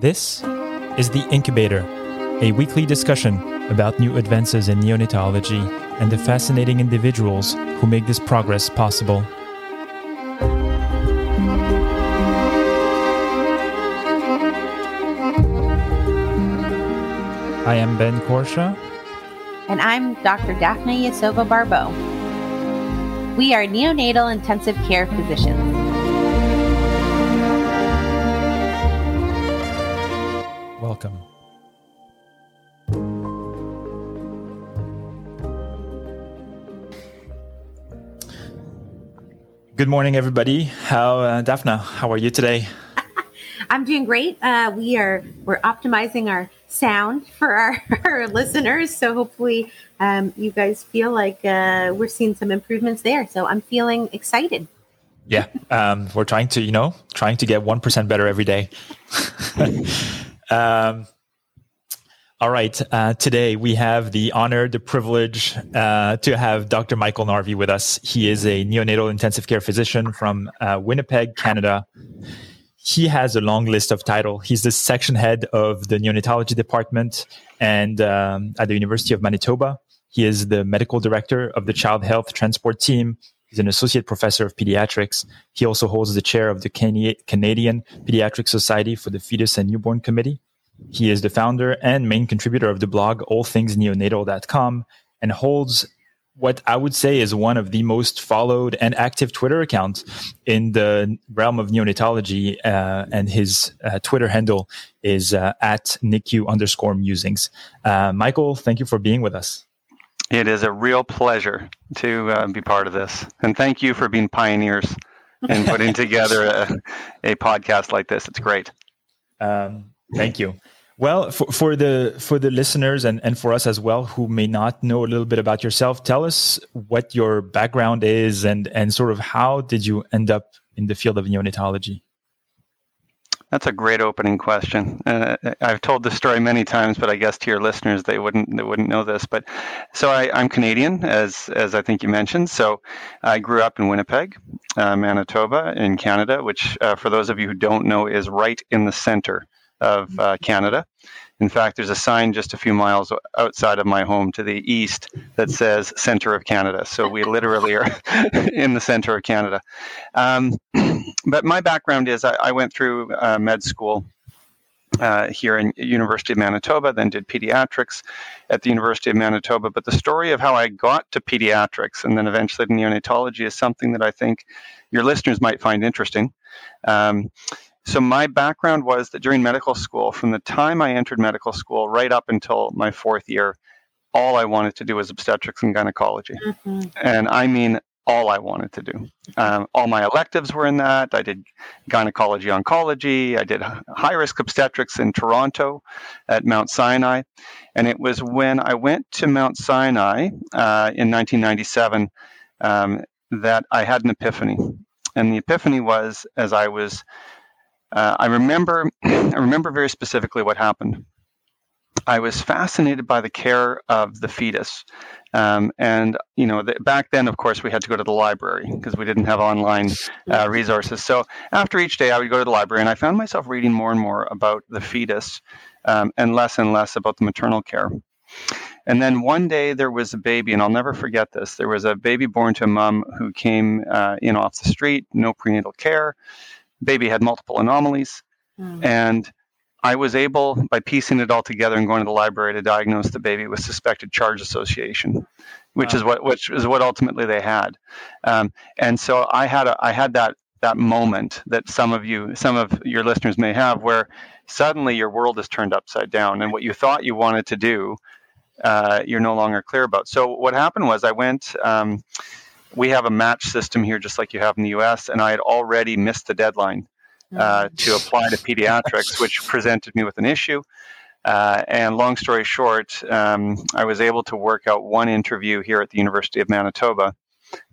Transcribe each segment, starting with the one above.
This is The Incubator, a weekly discussion about new advances in neonatology and the fascinating individuals who make this progress possible. I am Ben Courchia. And I'm Dr. Daphna Yalovsky Barbeau. We are neonatal intensive care physicians. Good morning, everybody. How, uh, Daphna? How are you today? I'm doing great. Uh, we are we're optimizing our sound for our, our listeners, so hopefully um, you guys feel like uh, we're seeing some improvements there. So I'm feeling excited. Yeah, um, we're trying to, you know, trying to get one percent better every day. um, all right. Uh, today we have the honor, the privilege uh, to have Dr. Michael Narvey with us. He is a neonatal intensive care physician from uh, Winnipeg, Canada. He has a long list of title. He's the section head of the neonatology department and um, at the University of Manitoba. He is the medical director of the child health transport team. He's an associate professor of pediatrics. He also holds the chair of the Canadian Pediatric Society for the Fetus and Newborn Committee. He is the founder and main contributor of the blog allthingsneonatal.com and holds what I would say is one of the most followed and active Twitter accounts in the realm of neonatology. Uh, and his uh, Twitter handle is uh, at NICU underscore musings. Uh, Michael, thank you for being with us. It is a real pleasure to uh, be part of this. And thank you for being pioneers and putting together a, a, podcast like this. It's great. Um, thank you. Well, for, for the for the listeners and, and for us as well who may not know a little bit about yourself, tell us what your background is and and sort of how did you end up in the field of neonatology? That's a great opening question. Uh, I've told this story many times, but I guess to your listeners they wouldn't they wouldn't know this. But so I, am Canadian, as as I think you mentioned. So I grew up in Winnipeg, uh, Manitoba, in Canada, which uh, for those of you who don't know is right in the center of uh, Canada. In fact, there's a sign just a few miles outside of my home to the east that says Center of Canada. So we literally are in the center of Canada. Um, but my background is I, I went through uh, med school uh, here in University of Manitoba, then did pediatrics at the University of Manitoba. But the story of how I got to pediatrics and then eventually to neonatology is something that I think your listeners might find interesting. Um, so my background was that during medical school, from the time I entered medical school right up until my fourth year, all I wanted to do was obstetrics and gynecology. Mm-hmm. And I mean all I wanted to do. Um, all my electives were in that. I did gynecology oncology. I did high risk obstetrics in Toronto at Mount Sinai. And it was when I went to Mount Sinai uh, in 1997 um, that I had an epiphany. And the epiphany was as I was uh, I remember, I remember very specifically what happened. I was fascinated by the care of the fetus. Um, and, you know, the, back then, of course, we had to go to the library because we didn't have online uh, resources. So after each day, I would go to the library and I found myself reading more and more about the fetus um, and less and less about the maternal care. And then one day there was a baby, and I'll never forget this. There was a baby born to a mom who came uh, in off the street, no prenatal care baby had multiple anomalies. Mm. And I was able, by piecing it all together and going to the library, to diagnose the baby with suspected charge association, which wow. is what which is what ultimately they had. Um, and so I had a, I had that that moment that some of you, some of your listeners may have, where suddenly your world is turned upside down, and what you thought you wanted to do, uh, you're no longer clear about. So what happened was I went. Um, we have a match system here, just like you have in the US, and I had already missed the deadline uh, mm. to apply to pediatrics, which presented me with an issue. Uh, and long story short, um, I was able to work out one interview here at the University of Manitoba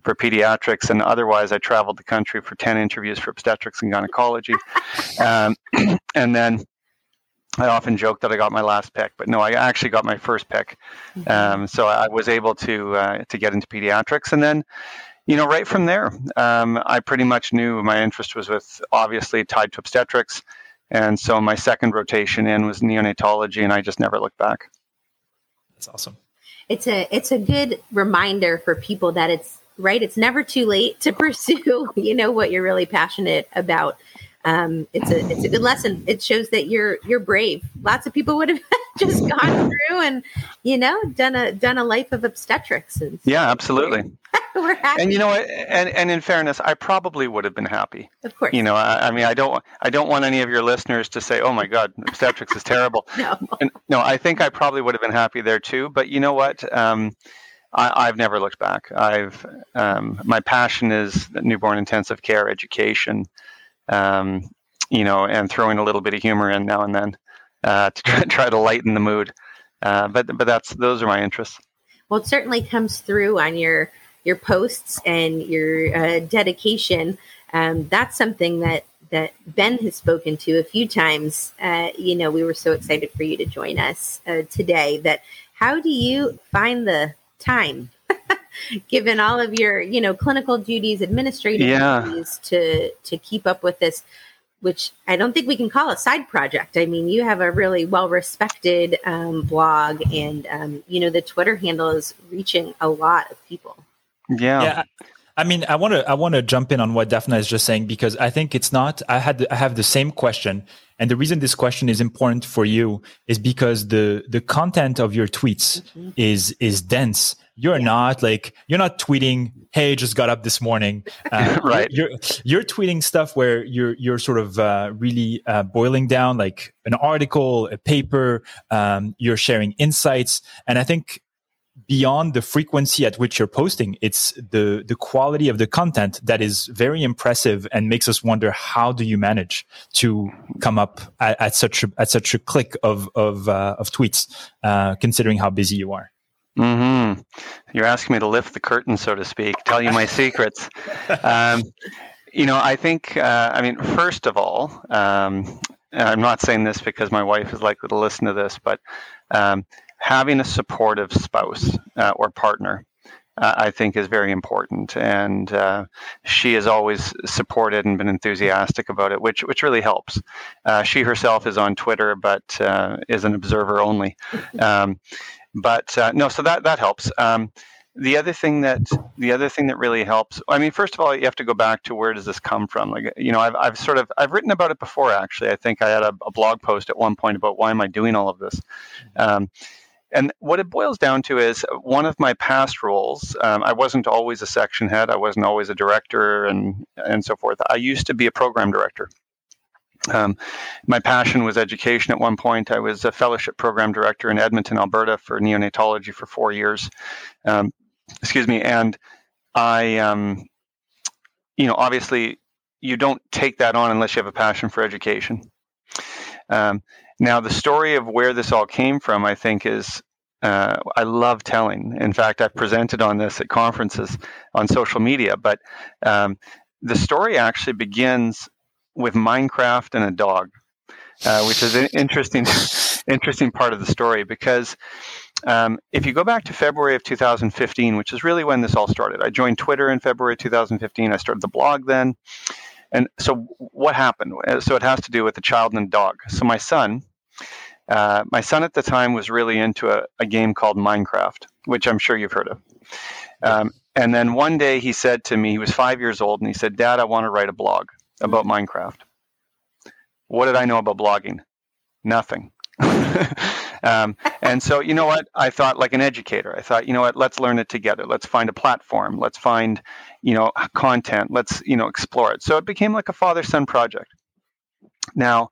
for pediatrics, and otherwise, I traveled the country for 10 interviews for obstetrics and gynecology. Um, and then I often joke that I got my last pick, but no, I actually got my first pick. Mm-hmm. Um, so I was able to uh, to get into pediatrics, and then, you know, right from there, um, I pretty much knew my interest was with obviously tied to obstetrics. And so my second rotation in was neonatology, and I just never looked back. That's awesome. It's a it's a good reminder for people that it's right. It's never too late to pursue, you know, what you're really passionate about um, it's a it's a good lesson. It shows that you're you're brave. Lots of people would have just gone through and you know done a done a life of obstetrics. And yeah, absolutely. We're happy. And you know what? And and in fairness, I probably would have been happy. Of course. You know, I, I mean, I don't I don't want any of your listeners to say, "Oh my God, obstetrics is terrible." no. And, no, I think I probably would have been happy there too. But you know what? Um, I, have never looked back. I've um, my passion is newborn intensive care education um, you know, and throwing a little bit of humor in now and then uh, to try, to lighten the mood. Uh, but but that's those are my interests. Well, it certainly comes through on your your posts and your uh, dedication. Um, that's something that that Ben has spoken to a few times. Uh, you know, we were so excited for you to join us uh, today. That how do you find the time given all of your you know clinical duties administrative yeah. duties to to keep up with this which i don't think we can call a side project i mean you have a really well respected um, blog and um, you know the twitter handle is reaching a lot of people yeah, yeah I mean, I want to I want to jump in on what Daphna is just saying because I think it's not. I had I have the same question, and the reason this question is important for you is because the the content of your tweets mm-hmm. is is dense you're yeah. not like you're not tweeting hey just got up this morning. Uh, right. you're, you're tweeting stuff where you're you're sort of uh, really uh, boiling down like an article a paper um, you're sharing insights. And i think beyond the frequency at which you're posting it's the the quality of the content that is very impressive and makes us wonder how do you manage to come up at, at such a, at such a click of of uh, of tweets uh, considering how busy you are Hmm. You're asking me to lift the curtain, so to speak, tell you my secrets. Um, you know, I think. Uh, I mean, first of all, um, I'm not saying this because my wife is likely to listen to this, but um, having a supportive spouse uh, or partner. Uh, I think is very important, and uh, she has always supported and been enthusiastic about it, which which really helps. Uh, she herself is on Twitter, but uh, is an observer only. But uh, no, so that that helps. Um, the other thing that the other thing that really helps i mean first of all you have to go back to where does this come from? Like you know i've, I've sort of i've written about it before actually. I think i had a, a blog post at one point about why am i doing all of this? Um, and what it boils down to is one of my past roles um, i wasn't always a section head. I wasn't always a director and and so forth. I used to be a program director um, my passion was education at one point. I was a fellowship program director in Edmonton, Alberta for neonatology for four years. Um, excuse me. And I, um, you know, obviously you don't take that on unless you have a passion for education. Um, now, the story of where this all came from, I think, is uh, I love telling. In fact, I've presented on this at conferences on social media, but um, the story actually begins with Minecraft and a dog, uh, which is an interesting, interesting part of the story because um, if you go back to February of 2015, which is really when this all started, I joined Twitter in February 2015. I started the blog then. And so what happened? Uh, so it has to do with the child and dog. So my son, uh, my son at the time was really into a, a, game called Minecraft, which I'm sure you've heard of. Um, and then one day he said to me, he was five years old, and he said, Dad, I want to write a blog about Minecraft. What did I know about blogging? Nothing. um, and so, you know what? I thought, like an educator, I thought, you know what? Let's learn it together. Let's find a platform. Let's find, you know, content. Let's, you know, explore it. So it became like a father-son project. Now,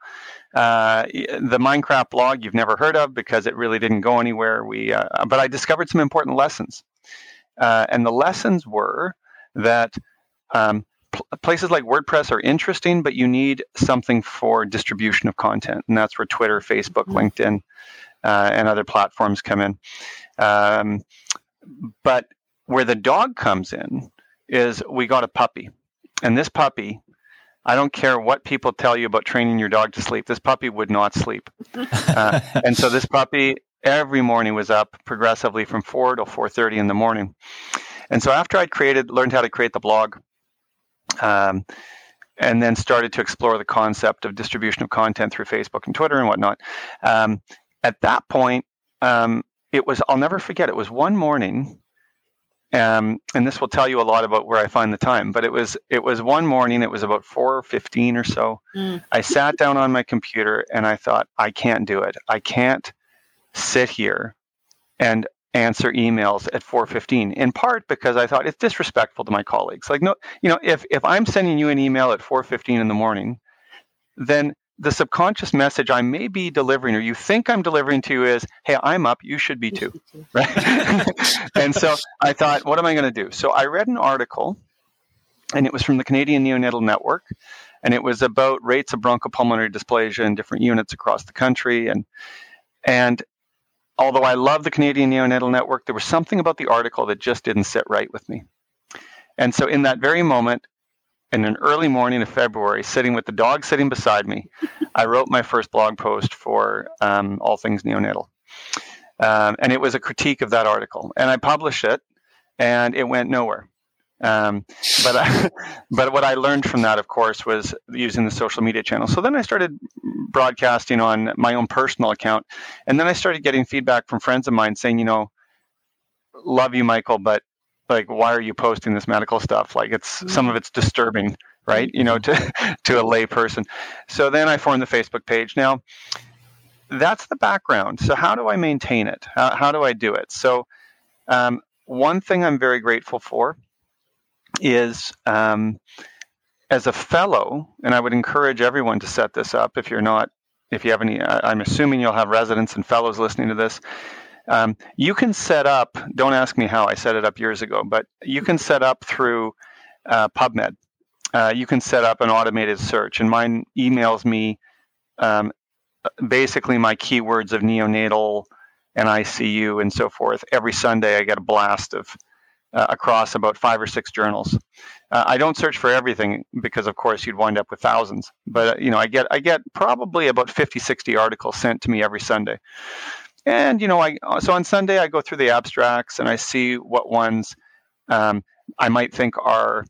uh, the Minecraft blog you've never heard of because it really didn't go anywhere. We, uh, but I discovered some important lessons, uh, and the lessons were that um, places like WordPress are interesting, but you need something for distribution of content, and that's where Twitter, Facebook, mm-hmm. LinkedIn, uh, and other platforms come in. Um, but where the dog comes in is we got a puppy, and this puppy. I don't care what people tell you about training your dog to sleep. This puppy would not sleep, uh, and so this puppy every morning was up progressively from four to four thirty in the morning. And so after I'd created, learned how to create the blog, um, and then started to explore the concept of distribution of content through Facebook and Twitter and whatnot. Um, at that point, um, it was I'll never forget. It was one morning, um, and this will tell you a lot about where I find the time. But it was it was one morning. It was about four fifteen or so. Mm. I sat down on my computer and I thought, I can't do it. I can't sit here and answer emails at 4:15 in part because I thought it's disrespectful to my colleagues. Like no, you know, if if I'm sending you an email at 4:15 in the morning, then the subconscious message I may be delivering or you think I'm delivering to you is, "Hey, I'm up, you should be too." Right? and so I thought, what am I going to do? So I read an article and it was from the Canadian Neonatal Network and it was about rates of bronchopulmonary dysplasia in different units across the country and and although I love the Canadian Neonatal Network, there was something about the article that just didn't sit right with me. And so, in that very moment, in an early morning of February, sitting with the dog sitting beside me, I wrote my first blog post for um, All Things Neonatal. Um, and it was a critique of that article. And I published it, and it went nowhere. Um, but I, but what I learned from that, of course, was using the social media channel. So then I started broadcasting on my own personal account, and then I started getting feedback from friends of mine saying, you know, love you, Michael, but like, why are you posting this medical stuff? Like, it's mm-hmm. some of it's disturbing, right? You know, to to a lay person. So then I formed the Facebook page. Now, that's the background. So how do I maintain it? How, how do I do it? So um, one thing I'm very grateful for is um, as a fellow, and I would encourage everyone to set this up if you're not, if you have any, I'm assuming you'll have residents and fellows listening to this. Um, you can set up, don't ask me how I set it up years ago, but you can set up through uh, PubMed. Uh, you can set up an automated search, and mine emails me um, basically my keywords of neonatal and ICU and so forth. Every Sunday, I get a blast of uh, across about five or six journals. Uh, I don't search for everything because, of course, you'd wind up with thousands. But uh, you know, I get I get probably about 50, 60 articles sent to me every Sunday. And you know, I so on Sunday I go through the abstracts and I see what ones um, I might think are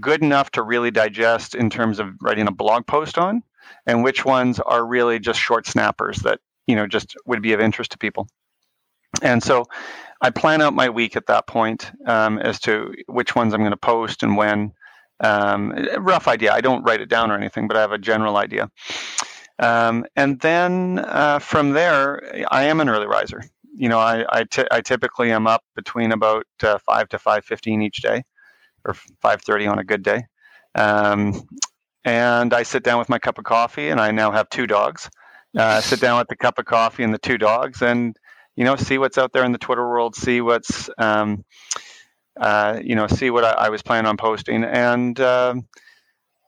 good enough to really digest in terms of writing a blog post on, and which ones are really just short snappers that you know just would be of interest to people. And so I plan out my week at that point um, as to which ones I'm going to post and when. Um, rough idea. I don't write it down or anything, but I have a general idea. Um, and then uh, from there, I am an early riser. You know, I, I, t- I typically am up between about uh, five to five fifteen each day, or five thirty on a good day. Um, and I sit down with my cup of coffee, and I now have two dogs. Uh, sit down with the cup of coffee and the two dogs, and you know, see what's out there in the Twitter world, see what's, um, uh, you know, see what I, I, was planning on posting, and uh,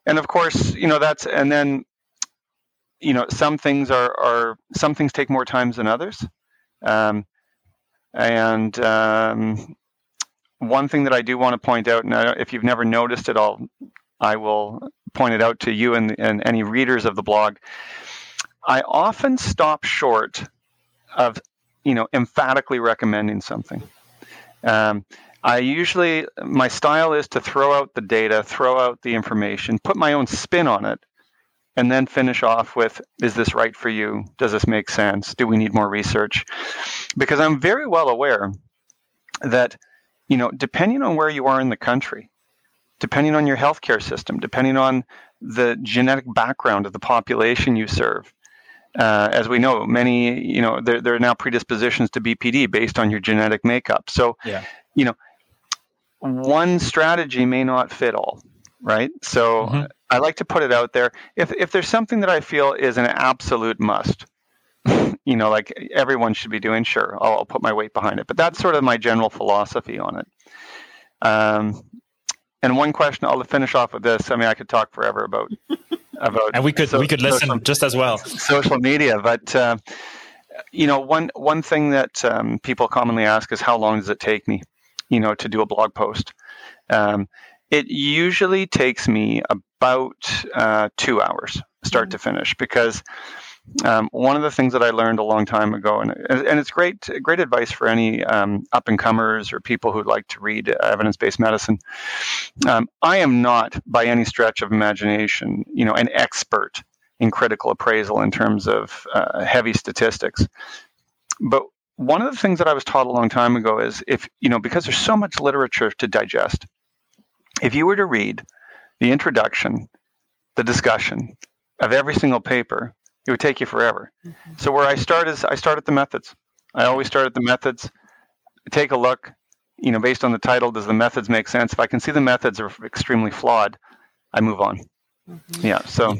and of course, you know, that's and then, you know, some things are are some things take more times than others, um, and um, one thing that I do want to point out, and if you've never noticed it, all, I will point it out to you and, and any readers of the blog. I often stop short of you know, emphatically recommending something. Um, I usually, my style is to throw out the data, throw out the information, put my own spin on it, and then finish off with Is this right for you? Does this make sense? Do we need more research? Because I'm very well aware that, you know, depending on where you are in the country, depending on your healthcare system, depending on the genetic background of the population you serve, uh, as we know, many, you know, there, there are now predispositions to BPD based on your genetic makeup. So, yeah. you know, one strategy may not fit all, right? So mm-hmm. I like to put it out there. If, if there's something that I feel is an absolute must, you know, like everyone should be doing, sure, I'll, I'll, put my weight behind it. But that's sort of my general philosophy on it. Um, and one question, I'll finish off with this. I mean, I could talk forever about about and we could so, we could listen social, just as well social media but uh, you know one one thing that um, people commonly ask is how long does it take me you know to do a blog post um, it usually takes me about uh, two hours start mm-hmm. to finish because Um, one of the things that I learned a long time ago, and and it's great great advice for any um, up and comers or people who'd like to read evidence based medicine. Um, I am not by any stretch of imagination, you know, an expert in critical appraisal in terms of uh, heavy statistics, but one of the things that I was taught a long time ago is if you know because there's so much literature to digest, if you were to read the introduction, the discussion of every single paper it would take you forever. Mm-hmm. So where I start is I start at the methods. I always start at the methods. Take a look, you know, based on the title, does the methods make sense? If I can see the methods are extremely flawed, I move on. Mm-hmm. Yeah. So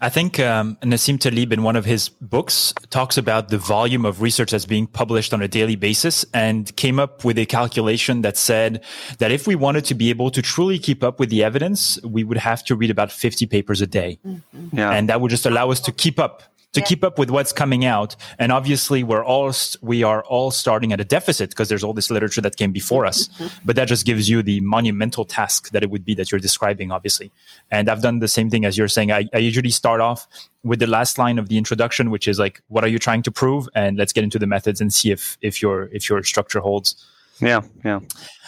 I think um, Nassim Taleb, in one of his books, talks about the volume of research that's being published on a daily basis and came up with a calculation that said that if we wanted to be able to truly keep up with the evidence, we would have to read about 50 papers a day. Mm-hmm. Yeah. And that would just allow us to keep up to yeah. keep up with what's coming out. And obviously, we're all we are all starting at a deficit because there's all this literature that came before us. Mm-hmm. But that just gives you the monumental task that it would be that you're describing, obviously. And I've done the same thing as you're saying. I, I usually start off with the last line of the introduction, which is like, "What are you trying to prove?" And let's get into the methods and see if if your if your structure holds. Yeah, yeah.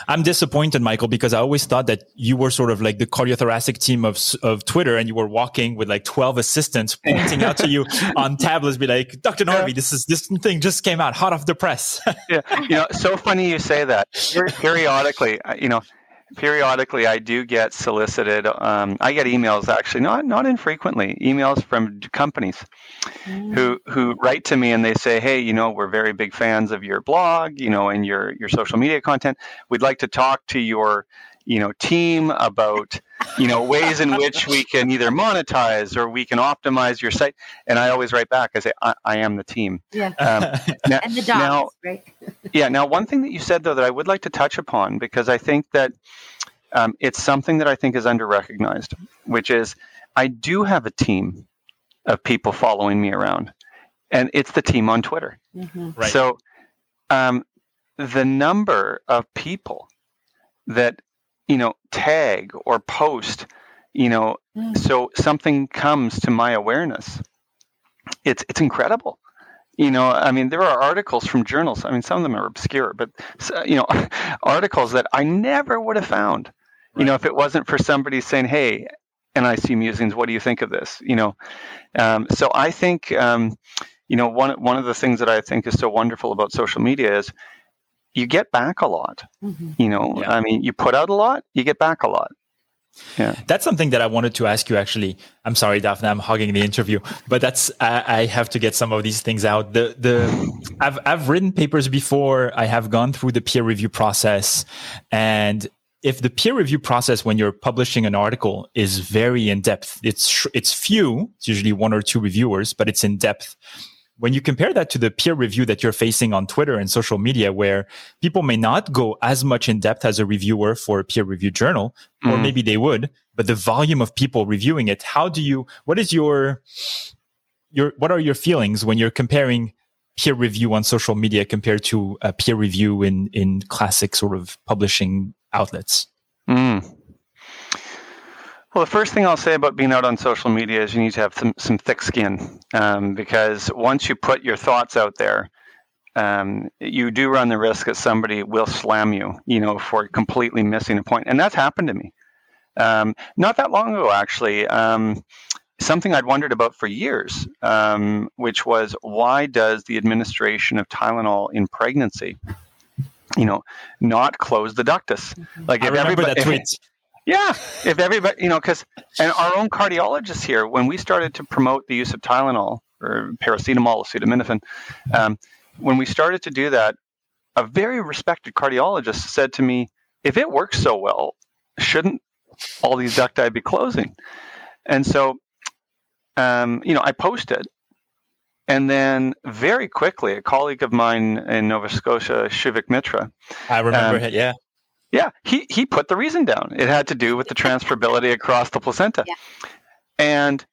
I'm disappointed, Michael, because I always thought that you were sort of like the cardiothoracic team of of Twitter, and you were walking with like 12 assistants pointing out to you on tablets, be like, "Dr. Narvey, this is this thing just came out hot off the press." yeah, you know, so funny you say that. Periodically, uh, you know, periodically I do get solicited. Um, I get emails actually, not not infrequently, emails from companies mm. who who write to me and they say, "Hey, you know, we're very big fans of your blog, you know, and your your social media content. We'd like to talk to your you know team about you know ways in which we can either monetize or we can optimize your site. And i always write back i say i, I am the team. Yeah. Um, now, and the dogs, now, right? Yeah now one thing that you said though that i would like to touch upon because i think that um, it's something that i think is under recognized which is i do have a team of people following me around and it's the team on twitter. Mm-hmm. right. so um, the number of people that you know, tag or post, you know, mm. so something comes to my awareness. It's it's incredible. You know, I mean, there are articles from journals. I mean, some of them are obscure, but you know, articles that I never would have found. Right. You know, if it wasn't for somebody saying, "Hey, NICU Musings, what do you think of this?" You know, um, so I think, um, you know, one one of the things that I think is so wonderful about social media is you get back a lot. Mm-hmm. You know, yeah. I mean, you put out a lot, you get back a lot. Yeah. That's something that I wanted to ask you actually. I'm sorry, Daphna, I'm hogging the interview, but that's, I, I, have to get some of these things out. The, the, I've, I've written papers before. I have gone through the peer review process and if the peer review process when you're publishing an article is very in depth, it's, it's few, it's usually one or two reviewers, but it's in depth when you compare that to the peer review that you're facing on Twitter and social media, where people may not go as much in depth as a reviewer for a peer review journal, mm. or maybe they would, but the volume of people reviewing it, how do you, what is your, your, what are your feelings when you're comparing peer review on social media compared to a peer review in, in classic sort of publishing outlets? Mm. Well, the first thing I'll say about being out on social media is you need to have some, some thick skin um, because once you put your thoughts out there, um, you do run the risk that somebody will slam you, you know, for completely missing a point. And that's happened to me. Um, not that long ago, actually. Um, something I'd wondered about for years, um, which was why does the administration of Tylenol in pregnancy, you know, not close the ductus? Mm-hmm. Like if everybody, that tweet. Yeah, if everybody, you know, because and our own cardiologists here, when we started to promote the use of Tylenol or paracetamol, acetaminophen, um, when we started to do that, a very respected cardiologist said to me, "If it works so well, shouldn't all these ducti be closing?" And so, um, you know, I posted, and then very quickly, a colleague of mine in Nova Scotia, Souvik Mitra, I remember um, it, yeah yeah, he, he put the reason down. It had to do with the transferability across the placenta. Yeah. And,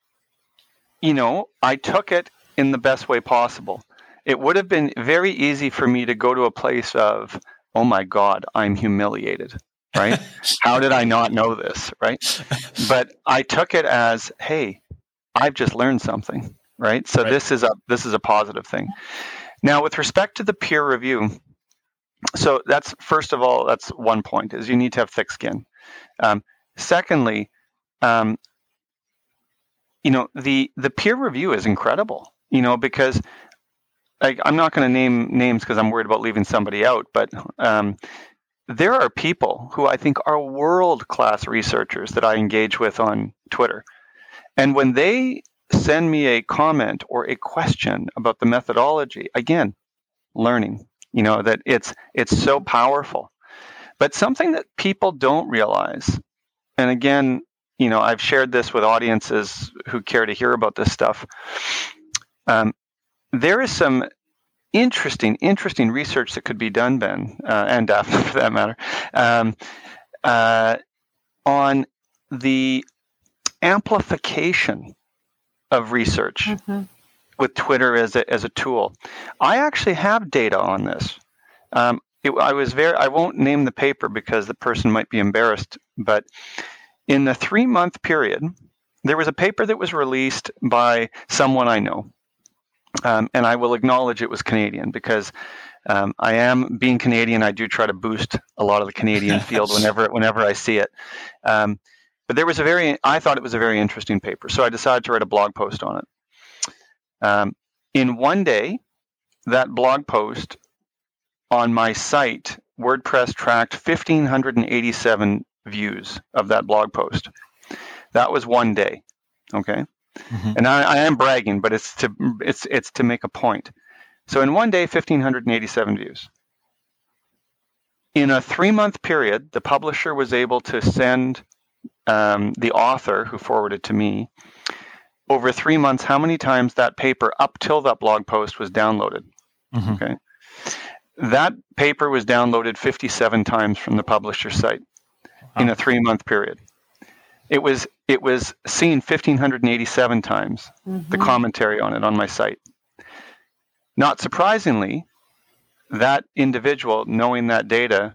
you know, I took it in the best way possible. It would have been very easy for me to go to a place of, oh my God, I'm humiliated, right? How did I not know this, right? But I took it as, hey, I've just learned something right? So Right. this is a this is a positive thing. Now, with respect to the peer review, so that's first of all, that's one point is you need to have thick skin. Um, secondly, um, you know the the peer review is incredible. You know because I'm not going to name names because I'm worried about leaving somebody out, but um, there are people who I think are world class researchers that I engage with on Twitter, and when they send me a comment or a question about the methodology, again, learning. You know that it's it's so powerful, but something that people don't realize, and again, you know, I've shared this with audiences who care to hear about this stuff. Um, there is some interesting, interesting research that could be done, Ben, uh, and Daphna for that matter, um, uh, on the amplification of research Mhm. With Twitter as a, as a tool. I actually have data on this. Um, it, I was very. I won't name the paper because the person might be embarrassed, but in the three month period, there was a paper that was released by someone I know. Um, and I will acknowledge it was Canadian because um, I am being Canadian. I do try to boost a lot of the Canadian field whenever whenever I see it. Um, but there was a very, I thought it was a very interesting paper, so I decided to write a blog post on it. Um, in one day, that blog post on my site, WordPress tracked 1,587 views of that blog post. That was one day. Okay. Mhm. And I, I am bragging, but it's to it's it's to make a point. So in one day, 1,587 views. In a three month period, the publisher was able to send um, the author, who forwarded to me, over three months, how many times that paper up till that blog post was downloaded. Mhm. Okay. That paper was downloaded 57 times from the publisher's site in a three month period. It was it was seen 1587 times the Mhm. commentary on it on my site. Not surprisingly, that individual knowing that data,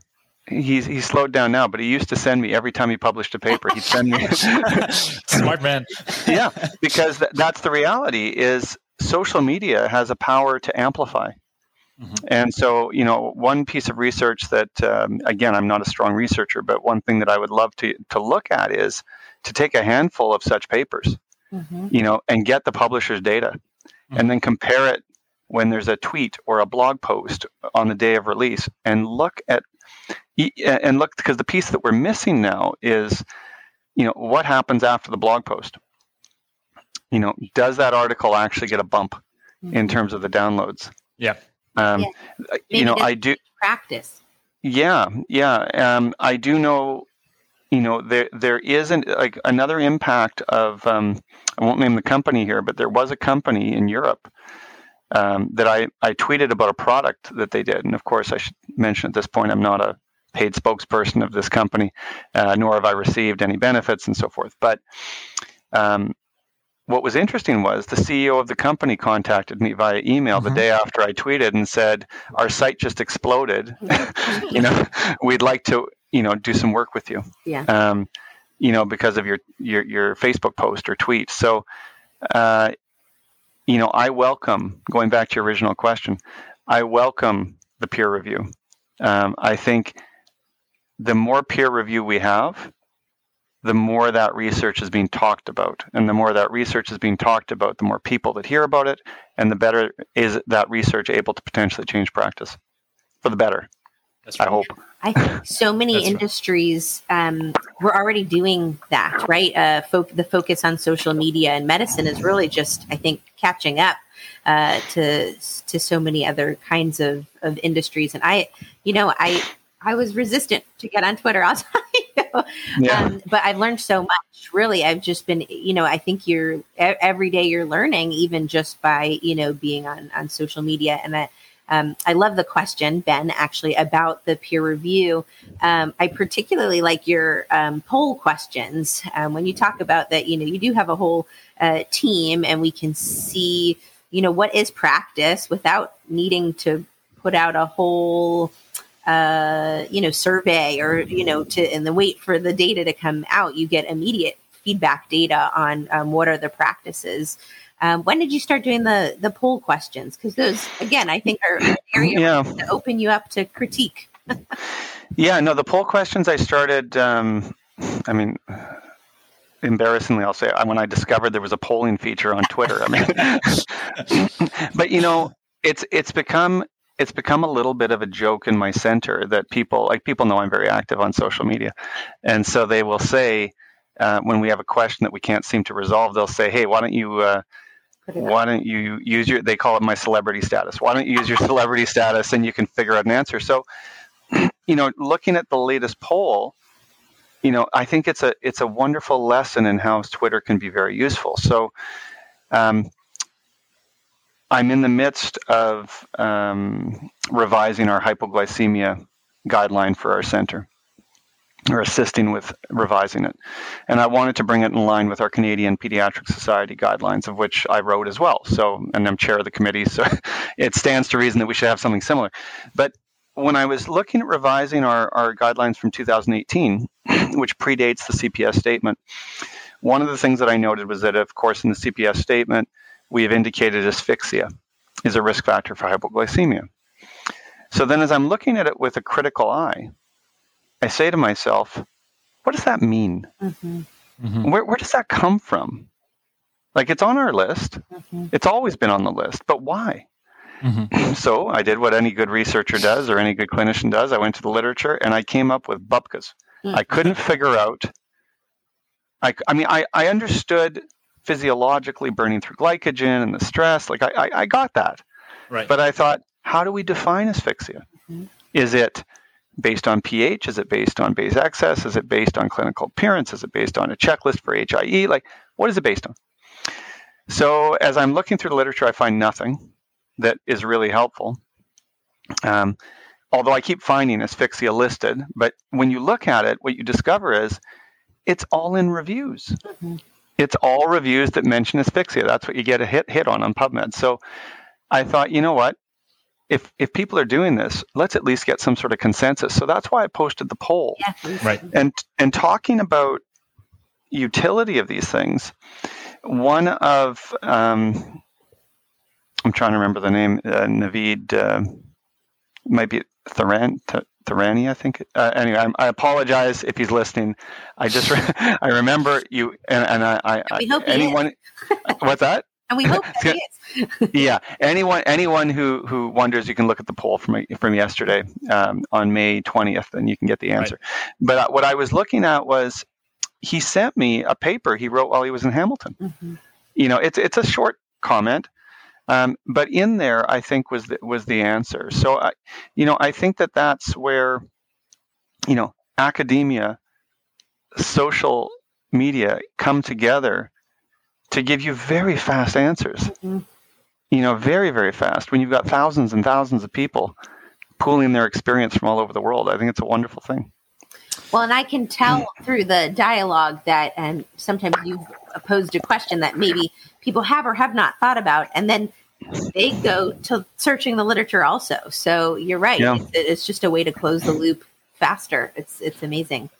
he's he's slowed down now, but he used to send me every time he published a paper, he'd send me Smart man. yeah, because th- that's the reality is social media has a power to amplify. Mhm. And so, you know, one piece of research that, um, again, I'm not a strong researcher, but one thing that I would love to, to look at is to take a handful of such papers, Mhm. you know, and get the publisher's data and then compare it when there's a tweet or a blog post on the day of release and look at, and look, because the piece that we're missing now is, you know, what happens after the blog post? You know, does that article actually get a bump in Mhm. terms of the downloads? Yeah. Um, Yeah. You know, I do. practice. Yeah, yeah. Um, I do know. You know, there there isn't like another impact of. Um, I won't name the company here, but there was a company in Europe um, that I I tweeted about a product that they did, and of course I should mention at this point I'm not a paid spokesperson of this company, uh, nor have I received any benefits and so forth. But um, what was interesting was the CEO of the company contacted me via email the Mhm. day after I tweeted and said, "Our site just exploded. you know, we'd like to, you know, do some work with you. Yeah. Um, you know, because of your your your Facebook post or tweet. So, uh, you know, I welcome going back to your original question. I welcome the peer review. Um, I think the more peer review we have, the more that research is being talked about. And the more that research is being talked about, the more people that hear about it, and the better is that research able to potentially change practice for the better. That's I hope. I think so many That's right. industries um, we're already doing that, right? Uh, fo- the focus on social media and medicine is really just, I think, catching up uh, to to so many other kinds of, of industries. And I, you know, I I was resistant to get on Twitter. I'll tell you. Yeah. Um, but I've learned so much. Really, I've just been, you know, I think you're every day you're learning, even just by you know being on on social media. And I, um, I love the question, Ben, actually about the peer review. Um, I particularly like your um, poll questions um, when you talk about that. You know, you do have a whole uh, team, and we can see, you know, what is practice without needing to put out a whole uh, you know, survey or, you know, to, and then wait for the data to come out, you get immediate feedback data on um, what are the practices. Um, when did you start doing the the poll questions? Because those, again, I think are an area yeah. to open you up to critique. yeah, no, the poll questions I started. Um, I mean, embarrassingly, I'll say when I discovered there was a polling feature on Twitter. I mean, but you know, it's it's become it's become a little bit of a joke in my center that people like people know I'm very active on social media, and so they will say uh, when we have a question that we can't seem to resolve, they'll say, "Hey, why don't you?" Uh, why don't you use your they call it my celebrity status why don't you use your celebrity status and you can figure out an answer? So you know looking at the latest poll you know i think it's a it's a wonderful lesson in how twitter can be very useful. So um, I'm in the midst of um, revising our hypoglycemia guideline for our center, or assisting with revising it. And I wanted to bring it in line with our Canadian Pediatric Society guidelines, of which I wrote as well. So, and I'm chair of the committee, so it stands to reason that we should have something similar. But when I was looking at revising our, our guidelines from 2018, which predates the CPS statement, one of the things that I noted was that, of course, in the CPS statement, we have indicated asphyxia is a risk factor for hypoglycemia. So then, as I'm looking at it with a critical eye, I say to myself, what does that mean? Mm-hmm. Mm-hmm. Where, where does that come from? Like, it's on our list, mm-hmm. it's always been on the list, but why? Mm-hmm. So I did what any good researcher does or any good clinician does. I went to the literature and I came up with bupkas. I mm-hmm. couldn't figure out. I, I mean, I, I understood physiologically burning through glycogen and the stress. Like I, I, I got that. Right. But I thought, how do we define asphyxia? Mm-hmm. Is it based on pH? Is it based on base excess? Is it based on clinical appearance? Is it based on a checklist for HIE? Like, what is it based on? So, as I'm looking through the literature, I find nothing that is really helpful. Um, although I keep finding asphyxia listed, but when you look at it, what you discover is it's all in reviews. Mm-hmm it's all reviews that mention asphyxia. That's what you get a hit hit on on PubMed. So I thought, you know what? If if people are doing this, let's at least get some sort of consensus. So that's why I posted the poll. Yeah, right. And and talking about utility of these things, one of um, I'm trying to remember the name. Uh, Navid uh, might be Thuran, Thorani, I think. Uh, anyway, I, I, apologize if he's listening. I just re- I remember you, and, and I, I, we hope anyone. what's that? And we hope he is. yeah, anyone anyone who who wonders, you can look at the poll from from yesterday um, on May twentieth, and you can get the answer. Right. But uh, what I was looking at was he sent me a paper he wrote while he was in Hamilton. Mm-hmm. You know, it's it's a short comment, um, but in there, I think was the, was the answer. So, I, you know, I think that that's where, you know, academia, social media come together to give you very fast answers. Mm-hmm. You know, very very fast. When you've got thousands and thousands of people pooling their experience from all over the world, I think it's a wonderful thing. Well, and I can tell through the dialogue that, and sometimes you've posed a question that maybe people have or have not thought about, and then they go to searching the literature also. So you're right; yeah. it's, it's just a way to close the loop faster. It's it's amazing.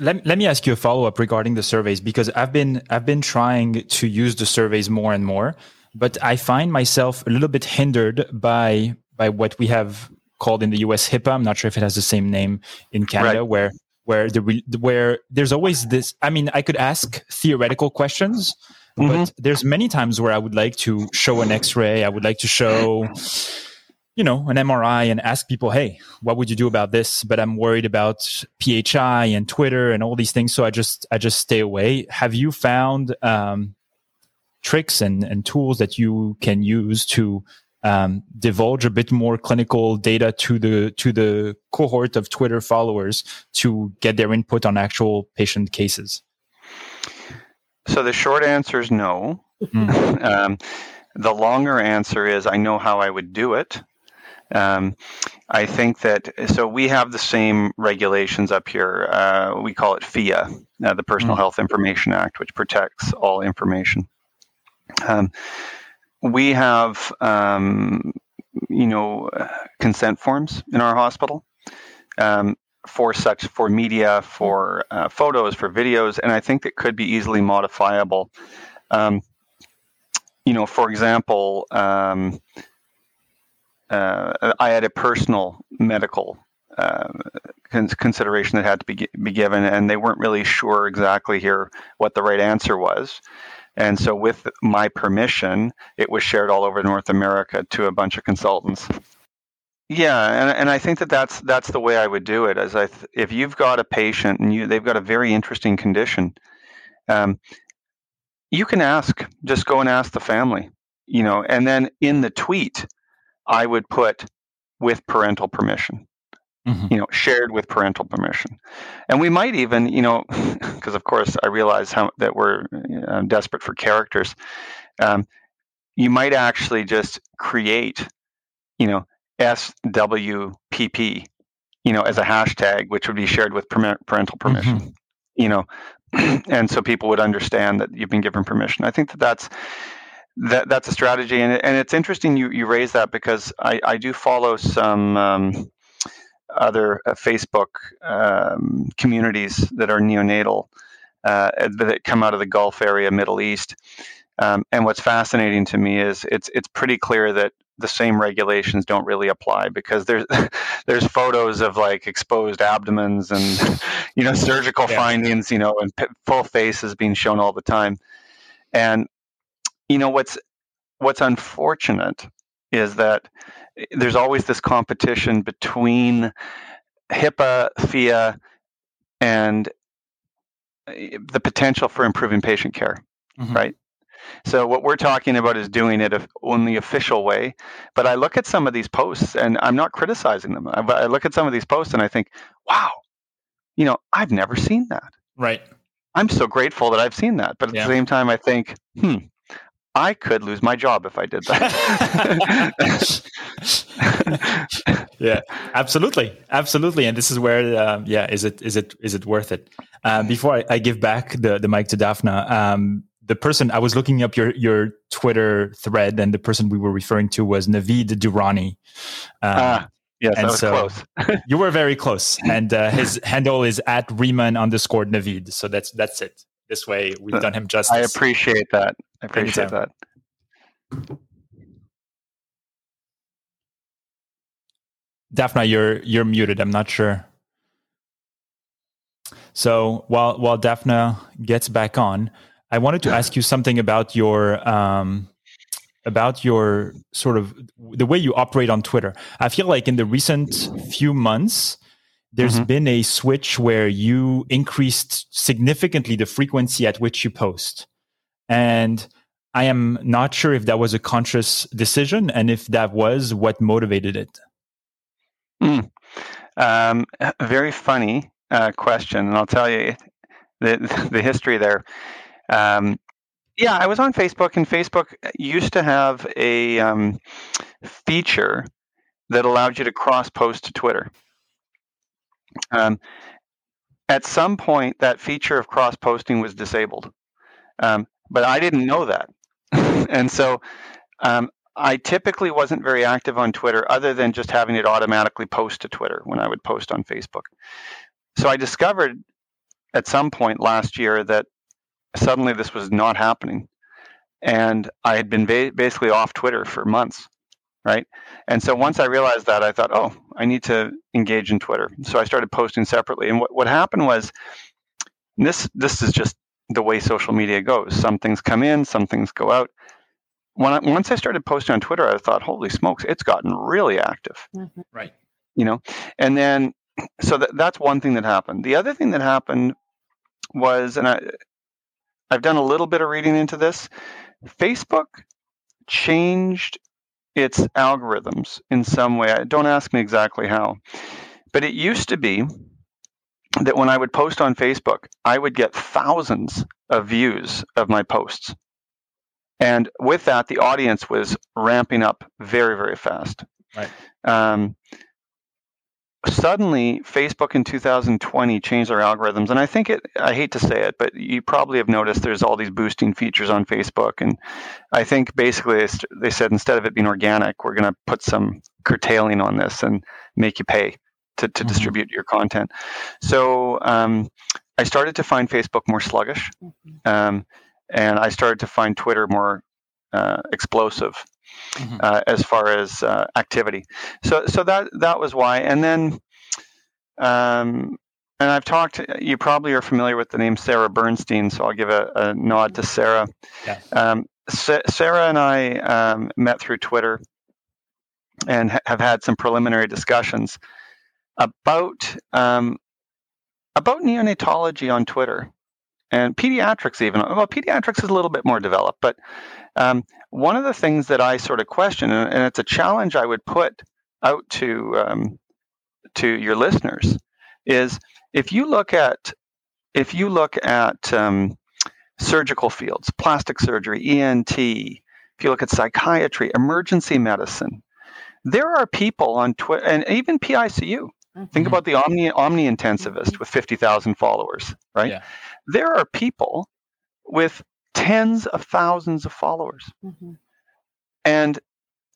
Let, let me ask you a follow up regarding the surveys because I've been I've been trying to use the surveys more and more, but I find myself a little bit hindered by by what we have called in the US HIPAA. I'm not sure if it has the same name in Canada, right. where where the where there's always this. I mean, I could ask theoretical questions, mm-hmm. but there's many times where I would like to show an X-ray. I would like to show, you know, an MRI and ask people, "Hey, what would you do about this?" But I'm worried about PHI and Twitter and all these things, so I just I just stay away. Have you found um, tricks and and tools that you can use to um, divulge a bit more clinical data to the to the cohort of Twitter followers to get their input on actual patient cases? So the short answer is no. Mm. um, the longer answer is I know how I would do it. Um, I think that so we have the same regulations up here. Uh, we call it PHIA, uh, the Personal mm. Health Information Act, which protects all information. Um, we have, um, you know, consent forms in our hospital um, for such for media, for uh, photos, for videos, and I think it could be easily modifiable. Um, you know, for example, um, uh, I had a personal medical uh, consideration that had to be, be given, and they weren't really sure exactly here what the right answer was. And so, with my permission, it was shared all over North America to a bunch of consultants. Yeah, and, and I think that that's that's the way I would do it. As I, th- if you've got a patient and you they've got a very interesting condition, um, you can ask. Just go and ask the family, you know. And then in the tweet, I would put with parental permission. Mm-hmm. you know, shared with parental permission. And we might even, you know, because of course I realize how that we're uh, desperate for characters. Um, you might actually just create, you know, SWPP, you know, as a hashtag, which would be shared with parental permission. Mm-hmm. You know, and so people would understand that you've been given permission. I think that that's that that's a strategy, and and it's interesting you you raise that because I I do follow some. Um, other uh, Facebook um, communities that are neonatal uh, that come out of the Gulf area, Middle East. Um, and what's fascinating to me is it's it's pretty clear that the same regulations don't really apply because there's there's photos of like exposed abdomens and you know surgical yeah. findings, you know, and full faces being shown all the time. And you know what's what's unfortunate is that there's always this competition between HIPAA, PHIA, and eh, the potential for improving patient care, mm-hmm. right? So what we're talking about is doing it in the official way. But I look at some of these posts, and I'm not criticizing them. But I look at some of these posts, and I think, wow, you know, I've never seen that. Right. I'm so grateful that I've seen that. But at yeah. the same time, I think, hmm, I could lose my job if I did that. yeah, absolutely, absolutely. And this is where, um, yeah, is it is it is it worth it? Um, before I, I, give back the the mic to Daphna, um, the person I was looking up your your Twitter thread, and the person we were referring to was Navid Durrani. Um, ah, yes, and so close. you were very close, and uh, his handle is at Riemann underscore Navid. So that's that's it. This way, we've done him justice. I appreciate that. I appreciate Anytime. that. Daphna, you're you're muted. I'm not sure. So while while Daphna gets back on, I wanted to ask you something about your um, about your sort of the way you operate on Twitter. I feel like in the recent few months, there's mm-hmm. been a switch where you increased significantly the frequency at which you post. And I am not sure if that was a conscious decision and if that was what motivated it. Mm. Um, very funny uh, question. And I'll tell you the, the history there. Um, yeah, I was on Facebook, and Facebook used to have a um, feature that allowed you to cross post to Twitter. Um, at some point, that feature of cross posting was disabled, um, but I didn't know that, and so um, I typically wasn't very active on Twitter, other than just having it automatically post to Twitter when I would post on Facebook. So I discovered at some point last year that suddenly this was not happening, and I had been ba- basically off Twitter for months right? And so once I realized that, I thought, oh, I need to engage in Twitter. So I started posting separately. And what, what happened was this this is just the way social media goes. Some things come in, some things go out. When I, once I started posting on Twitter, I thought, holy smokes, it's gotten really active. Mm-hmm. Right. You know, and then so that, that's one thing that happened. The other thing that happened was, and I I've done a little bit of reading into this. Facebook changed its algorithms in some way. Don't ask me exactly how. But it used to be that when I would post on Facebook, I would get thousands of views of my posts. And with that, the audience was ramping up very, very fast. Right. Um, suddenly Facebook in 2020 changed their algorithms. And I think it, I hate to say it, but you probably have noticed there's all these boosting features on Facebook. And I think basically they said instead of it being organic, we're going to put some curtailing on this and make you pay to, to mm-hmm. distribute your content. So um, I started to find Facebook more sluggish. Mm-hmm. Um, and I started to find Twitter more explosive mm-hmm. uh, as far as uh, activity. So so that that was why. And then, um, and I've talked. You probably are familiar with the name Sarah Bernstein, so I'll give a, a nod to Sarah. Yeah. Um, Sarah and I um, met through Twitter and ha- have had some preliminary discussions about um, about neonatology on Twitter and pediatrics even well pediatrics is a little bit more developed but um, one of the things that i sort of question and, and it's a challenge i would put out to um, to your listeners is if you look at if you look at um, surgical fields plastic surgery ent if you look at psychiatry emergency medicine there are people on twitter and even picu Mm-hmm. Think about the omni omni intensivist mm-hmm. with 50,000 followers, right? Yeah. There are people with tens of thousands of followers. Mm-hmm. And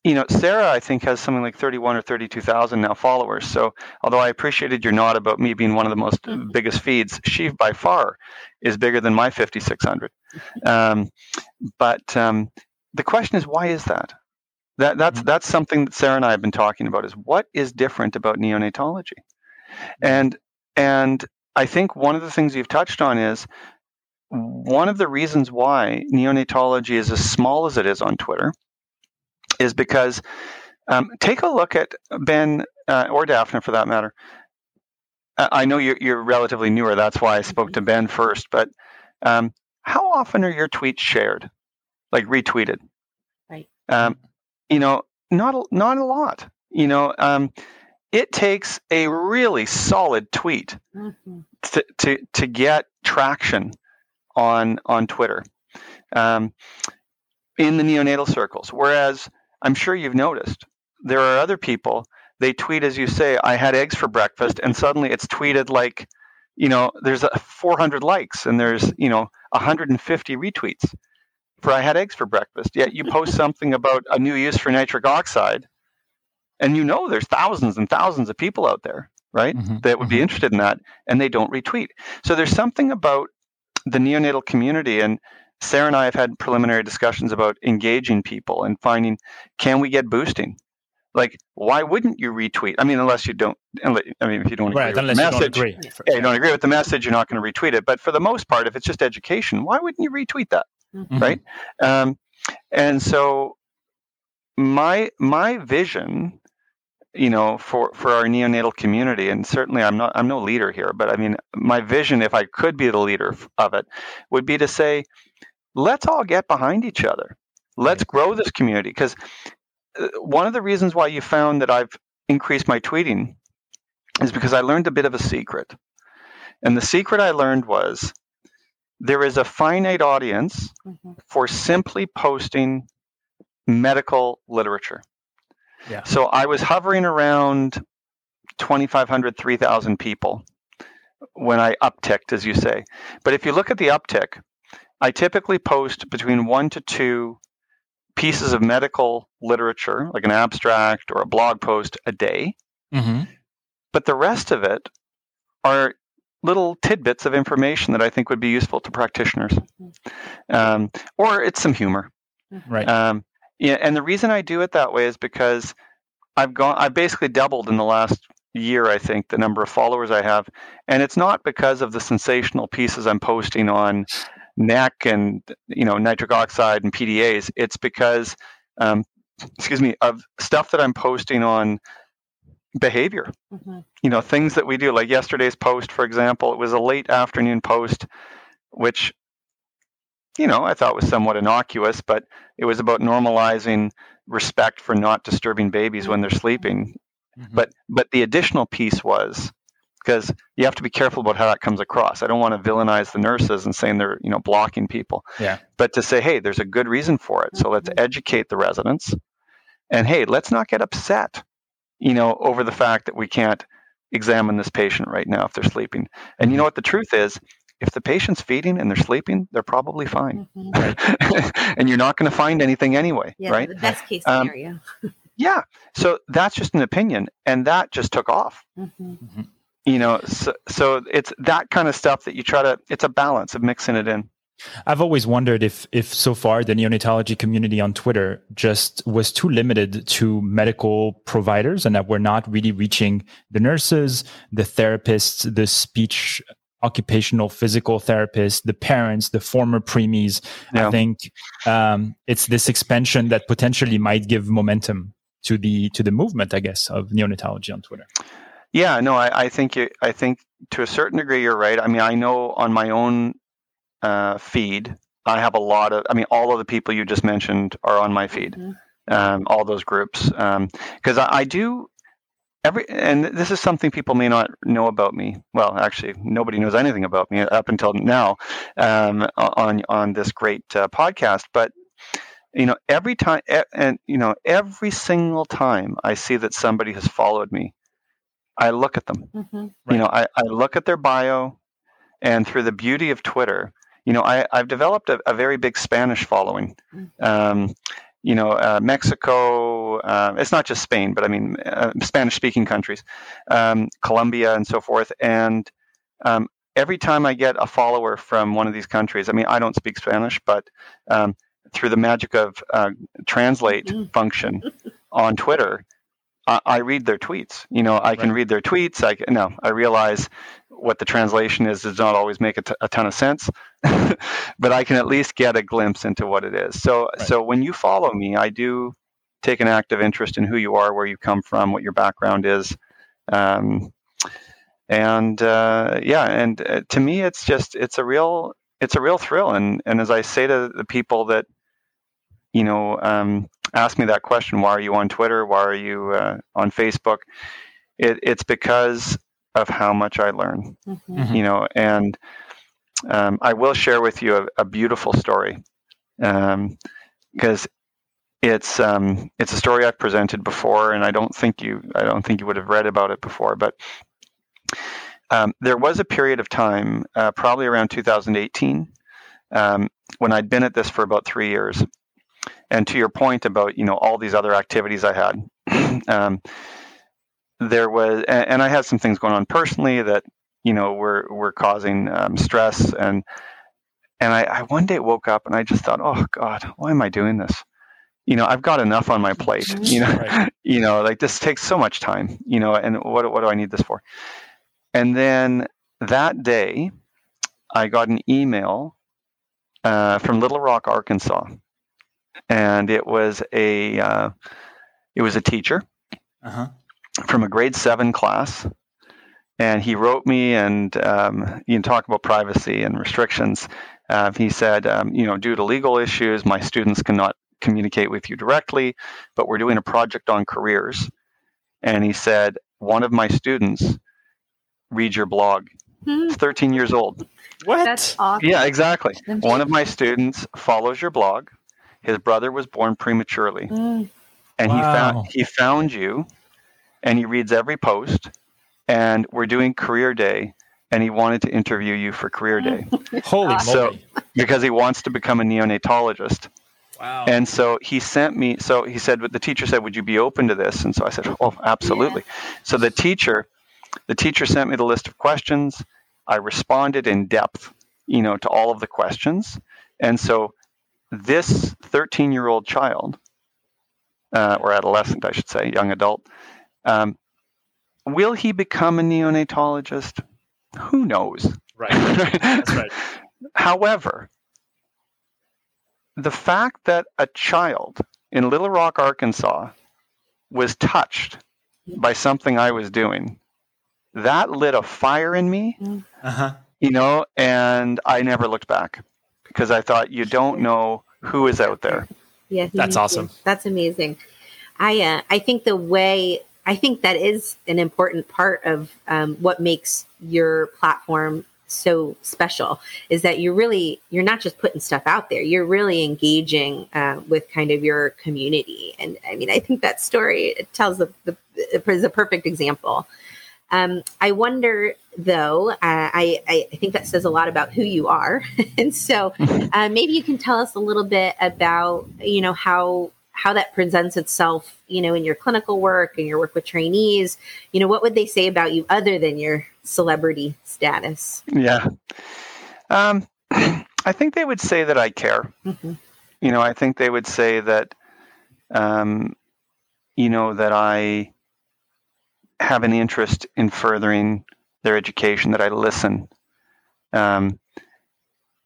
you know, Sarah, I think, has something like 31 or 32,000 now followers. So, although I appreciated your nod about me being one of the most mm-hmm. biggest feeds, she by far is bigger than my 5,600. Um, but um, the question is, why is that? That that's mm-hmm. that's something that Sarah and I have been talking about is what is different about neonatology. And and I think one of the things you've touched on is one of the reasons why neonatology is as small as it is on Twitter is because um, take a look at Ben uh, or Daphne for that matter. I know you're, you're relatively newer. That's why I spoke to mm-hmm. Ben first. But um, how often are your tweets shared, like retweeted? Right. Um, you know, not a, not a lot. You know, um, it takes a really solid tweet mm-hmm. to, to to get traction on on Twitter, um, in the neonatal circles. Whereas I'm sure you've noticed there are other people. They tweet as you say, "I had eggs for breakfast," and suddenly it's tweeted like, you know, there's a 400 likes and there's you know 150 retweets for I had eggs for breakfast. Yet you post something about a new use for nitric oxide, and you know there's thousands and thousands of people out there, right, mm-hmm. that would be mm-hmm. interested in that, and they don't retweet. So there's something about the neonatal community, and Sarah and I have had preliminary discussions about engaging people and finding can we get boosting. Like, why wouldn't you retweet? I mean, unless you don't. I mean, if you don't right, agree with the message, agree. yeah, you don't agree with the message, you're not going to retweet it. But for the most part, if it's just education, why wouldn't you retweet that? mm-hmm. right? Um, and so my my vision you know for for our neonatal community. And certainly i'm not i'm no leader here but i mean my vision if i could be the leader of it would be to say let's all get behind each other. Let's grow this community. Because uh, one of the reasons why you found that i've increased my tweeting is because i learned a bit of a secret. And the secret i learned was there is a finite audience mm-hmm. for simply posting medical literature. Yeah. So I was hovering around 2,500, 3,000 people when I upticked, as you say. But if you look at the uptick, I typically post between one to two pieces of medical literature, like an abstract or a blog post a day. Mm-hmm. But the rest of it are little tidbits of information that I think would be useful to practitioners. Um, or it's some humor. Right. Um, yeah, and the reason I do it that way is because I've gone I've basically doubled in the last year, I think, the number of followers I have. And it's not because of the sensational pieces I'm posting on neck and you know nitric oxide and PDAs. It's because um, excuse me, of stuff that I'm posting on behavior. Mm-hmm. You know, things that we do, like yesterday's post, for example, it was a late afternoon post, which, you know, I thought was somewhat innocuous, but it was about normalizing respect for not disturbing babies when they're sleeping. Mm-hmm. But but the additional piece was because you have to be careful about how that comes across. I don't want to villainize the nurses and saying they're you know blocking people. Yeah. But to say, hey, there's a good reason for it. So let's mm-hmm. educate the residents. And hey, let's not get upset you know, over the fact that we can't examine this patient right now if they're sleeping. And you know what the truth is? If the patient's feeding and they're sleeping, they're probably fine. Mm-hmm. and you're not going to find anything anyway, yeah, right? The best case um, scenario. Um, yeah. So that's just an opinion. And that just took off. Mm-hmm. mm-hmm. You know, so, so it's that kind of stuff that you try to, it's a balance of mixing it in. I've always wondered if, if so far the neonatology community on Twitter just was too limited to medical providers and that we're not really reaching the nurses, the therapists, the speech occupational physical therapists, the parents, the former preemies. Yeah. I think um, it's this expansion that potentially might give momentum to the to the movement, I guess, of neonatology on Twitter. Yeah, no, I, I think you, I think to a certain degree you're right. I mean, I know on my own uh, feed, I have a lot of. I mean, all of the people you just mentioned are on my feed. Mm-hmm. Um, all those groups, because um, I, I do every and this is something people may not know about me well actually nobody knows anything about me up until now um, on on this great uh, podcast but you know every time and you know every single time i see that somebody has followed me i look at them mm-hmm. right. you know I, I look at their bio and through the beauty of twitter you know I, i've developed a, a very big spanish following mm. um, you know, uh, Mexico. Uh, it's not just Spain, but I mean uh, Spanish-speaking countries, um, Colombia, and so forth. And um, every time I get a follower from one of these countries, I mean, I don't speak Spanish, but um, through the magic of uh, translate mm-hmm. function on Twitter, I, I, read their tweets. You know, I can read their tweets. I can, no, I realize what the translation is does not always make a, t- a ton of sense, but I can at least get a glimpse into what it is. So, right. so when you follow me, I do take an active interest in who you are, where you come from, what your background is, um, and uh, yeah, and uh, to me, it's just it's a real it's a real thrill. And and as I say to the people that you know um, ask me that question, why are you on Twitter? Why are you uh, on Facebook? It, it's because of how much I learn, mm-hmm. mm-hmm. you know, and um, I will share with you a, a beautiful story because um, it's um, it's a story I've presented before, and I don't think you I don't think you would have read about it before, but um, there was a period of time, uh, probably around 2018, um, when I'd been at this for about three years, and to your point about you know all these other activities I had. Um, there was, and, and, I had some things going on personally that you know were were causing um, stress, and and I, I one day woke up and I just thought, oh God, why am I doing this? You know, I've got enough on my plate. Mm-hmm. You know, right. you know, like this takes so much time. You know, and what what do I need this for? And then that day, I got an email uh, from Little Rock, Arkansas, and it was a uh, it was a teacher. Uh-huh from a grade seven class. And he wrote me, and um, you can talk about privacy and restrictions. Uh, he said, um, you know, due to legal issues, my students cannot communicate with you directly, but we're doing a project on careers. And he said, one of my students reads your blog. Hmm. 13 years old. What? That's awesome. Yeah, exactly. One of my students follows your blog. His brother was born prematurely. Mm. And wow. he found he found you and he reads every post. And we're doing career day, and he wanted to interview you for career day. Holy so, moly! Because he wants to become a neonatologist. Wow. And so he sent me. So he said, "But the teacher said, would you be open to this?" And so I said, "Oh, absolutely." Yeah. So the teacher, the teacher sent me the list of questions. I responded in depth, you know, to all of the questions. And so this 13-year-old child, uh, or adolescent, I should say, young adult, um, will he become a neonatologist? Who knows? Right. That's right. However, the fact that a child in Little Rock, Arkansas, was touched by something I was doing, that lit a fire in me. Uh-huh. You know, and I never looked back because I thought you don't know who is out there. Yeah, that's awesome. That's amazing. I uh, I think the way I think that is an important part of um, what makes your platform so special is that you're really you're not just putting stuff out there you're really engaging uh, with kind of your community and i mean i think that story tells the, the is a perfect example um, i wonder though uh, I, I think that says a lot about who you are and so uh, maybe you can tell us a little bit about you know how how that presents itself, you know, in your clinical work and your work with trainees. You know, what would they say about you other than your celebrity status? Yeah. Um, I think they would say that I care. Mm-hmm. You know, I think they would say that, um, you know, that I have an interest in furthering their education, that I listen. Um,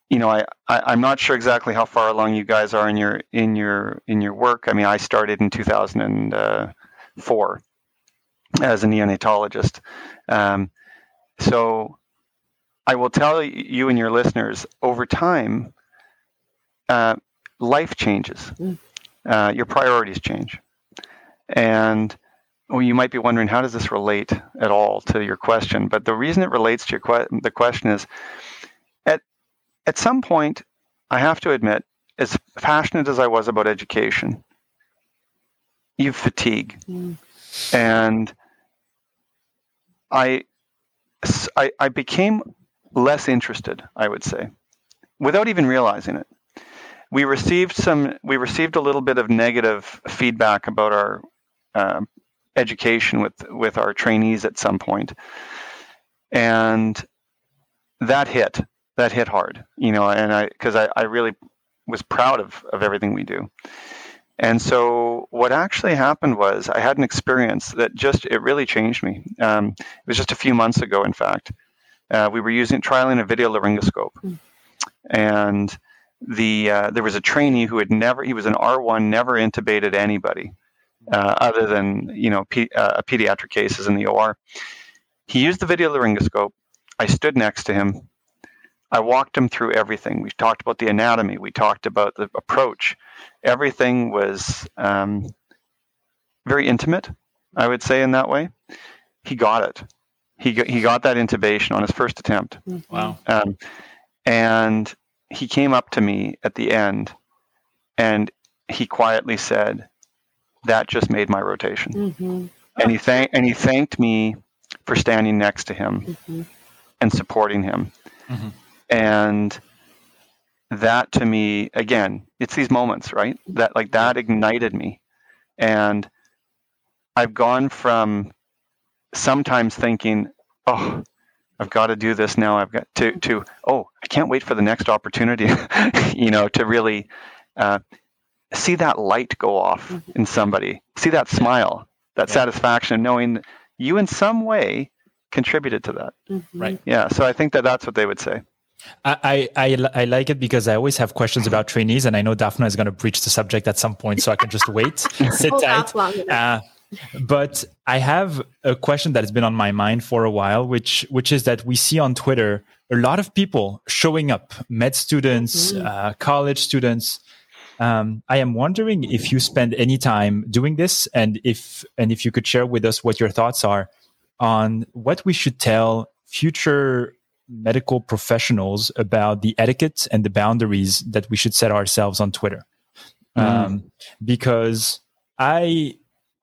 you know, I, I am not sure exactly how far along you guys are in your in your in your work. I mean, I started in 2004 as a neonatologist, um, so I will tell you and your listeners over time, uh, life changes, mm. uh, your priorities change, and well, you might be wondering how does this relate at all to your question. But the reason it relates to your que- the question is at at some point, I have to admit, as passionate as I was about education, you fatigue. Mm. And I, I, I became less interested, I would say, without even realizing it. We received some. We received a little bit of negative feedback about our uh, education with with our trainees at some point, and that hit that hit hard, you know, and I because I, I really was proud of of everything we do. And so what actually happened was I had an experience that just it really changed me. Um, it was just a few months ago, in fact. Uh, we were using trialing a video laryngoscope, mm. and the uh, there was a trainee who had never he was an R1, never intubated anybody uh, other than you know pe- uh, pediatric cases in the OR. He used the video laryngoscope. I stood next to him. I walked him through everything. We talked about the anatomy. We talked about the approach. Everything was um, very intimate, I would say, in that way. He got it. He got, he got that intubation on his first attempt. Mm-hmm. Wow. Um, and he came up to me at the end and he quietly said, That just made my rotation. Mm-hmm. And, he thank- and he thanked me for standing next to him mm-hmm. and supporting him. Mm-hmm. And that to me, again, it's these moments, right? That like that ignited me. And I've gone from sometimes thinking, oh, I've got to do this now. I've got to, to oh, I can't wait for the next opportunity, you know, to really uh, see that light go off mm-hmm. in somebody, see that smile, that yeah. satisfaction, of knowing you in some way contributed to that. Mm-hmm. Right. Yeah. So I think that that's what they would say. I, I, I like it because I always have questions about trainees, and I know Daphna is going to breach the subject at some point, so I can just wait, sit tight. Uh, but I have a question that has been on my mind for a while, which which is that we see on Twitter a lot of people showing up, med students, mm-hmm. uh, college students. Um, I am wondering if you spend any time doing this, and if and if you could share with us what your thoughts are on what we should tell future medical professionals about the etiquette and the boundaries that we should set ourselves on Twitter. Mm. Um, because I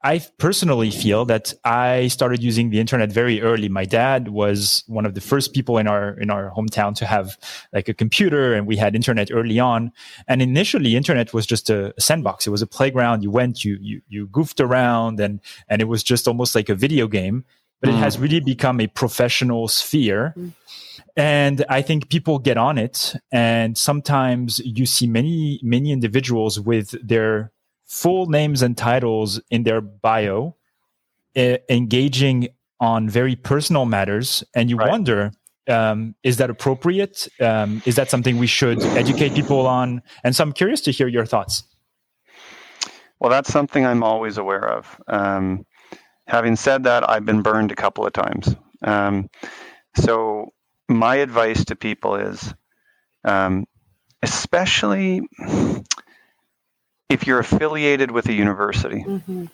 I personally feel that I started using the internet very early. My dad was one of the first people in our in our hometown to have like a computer, and we had internet early on. And initially, internet was just a, a sandbox. It was a playground. You went, you you you goofed around, and and it was just almost like a video game. But mm. it has really become a professional sphere. Mm and i think people get on it and sometimes you see many many individuals with their full names and titles in their bio uh, engaging on very personal matters and you right. wonder um, is that appropriate? Um, is that something we should educate people on? And so i'm curious to hear your thoughts. Well that's something i'm always aware of. Um, having said that i've been burned a couple of times. Um, so my advice to people is, um, especially if you're affiliated with a university, mm-hmm.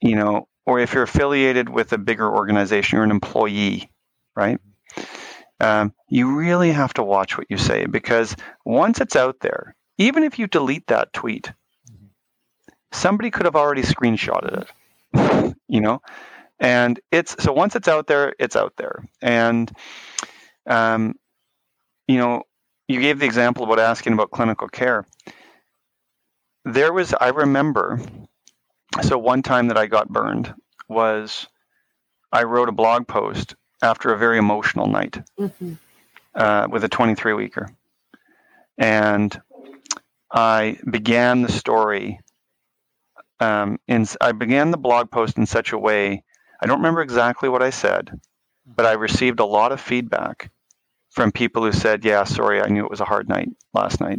you know, or if you're affiliated with a bigger organization, you're an employee, right? Um, you really have to watch what you say because once it's out there, even if you delete that tweet, somebody could have already screenshotted it, you know? And it's so once it's out there, it's out there. And um, you know, you gave the example about asking about clinical care. There was, I remember, so one time that I got burned was I wrote a blog post after a very emotional night mm-hmm. uh, with a 23 weeker. and I began the story. Um, in I began the blog post in such a way. I don't remember exactly what I said, but I received a lot of feedback from people who said, "Yeah, sorry, I knew it was a hard night last night."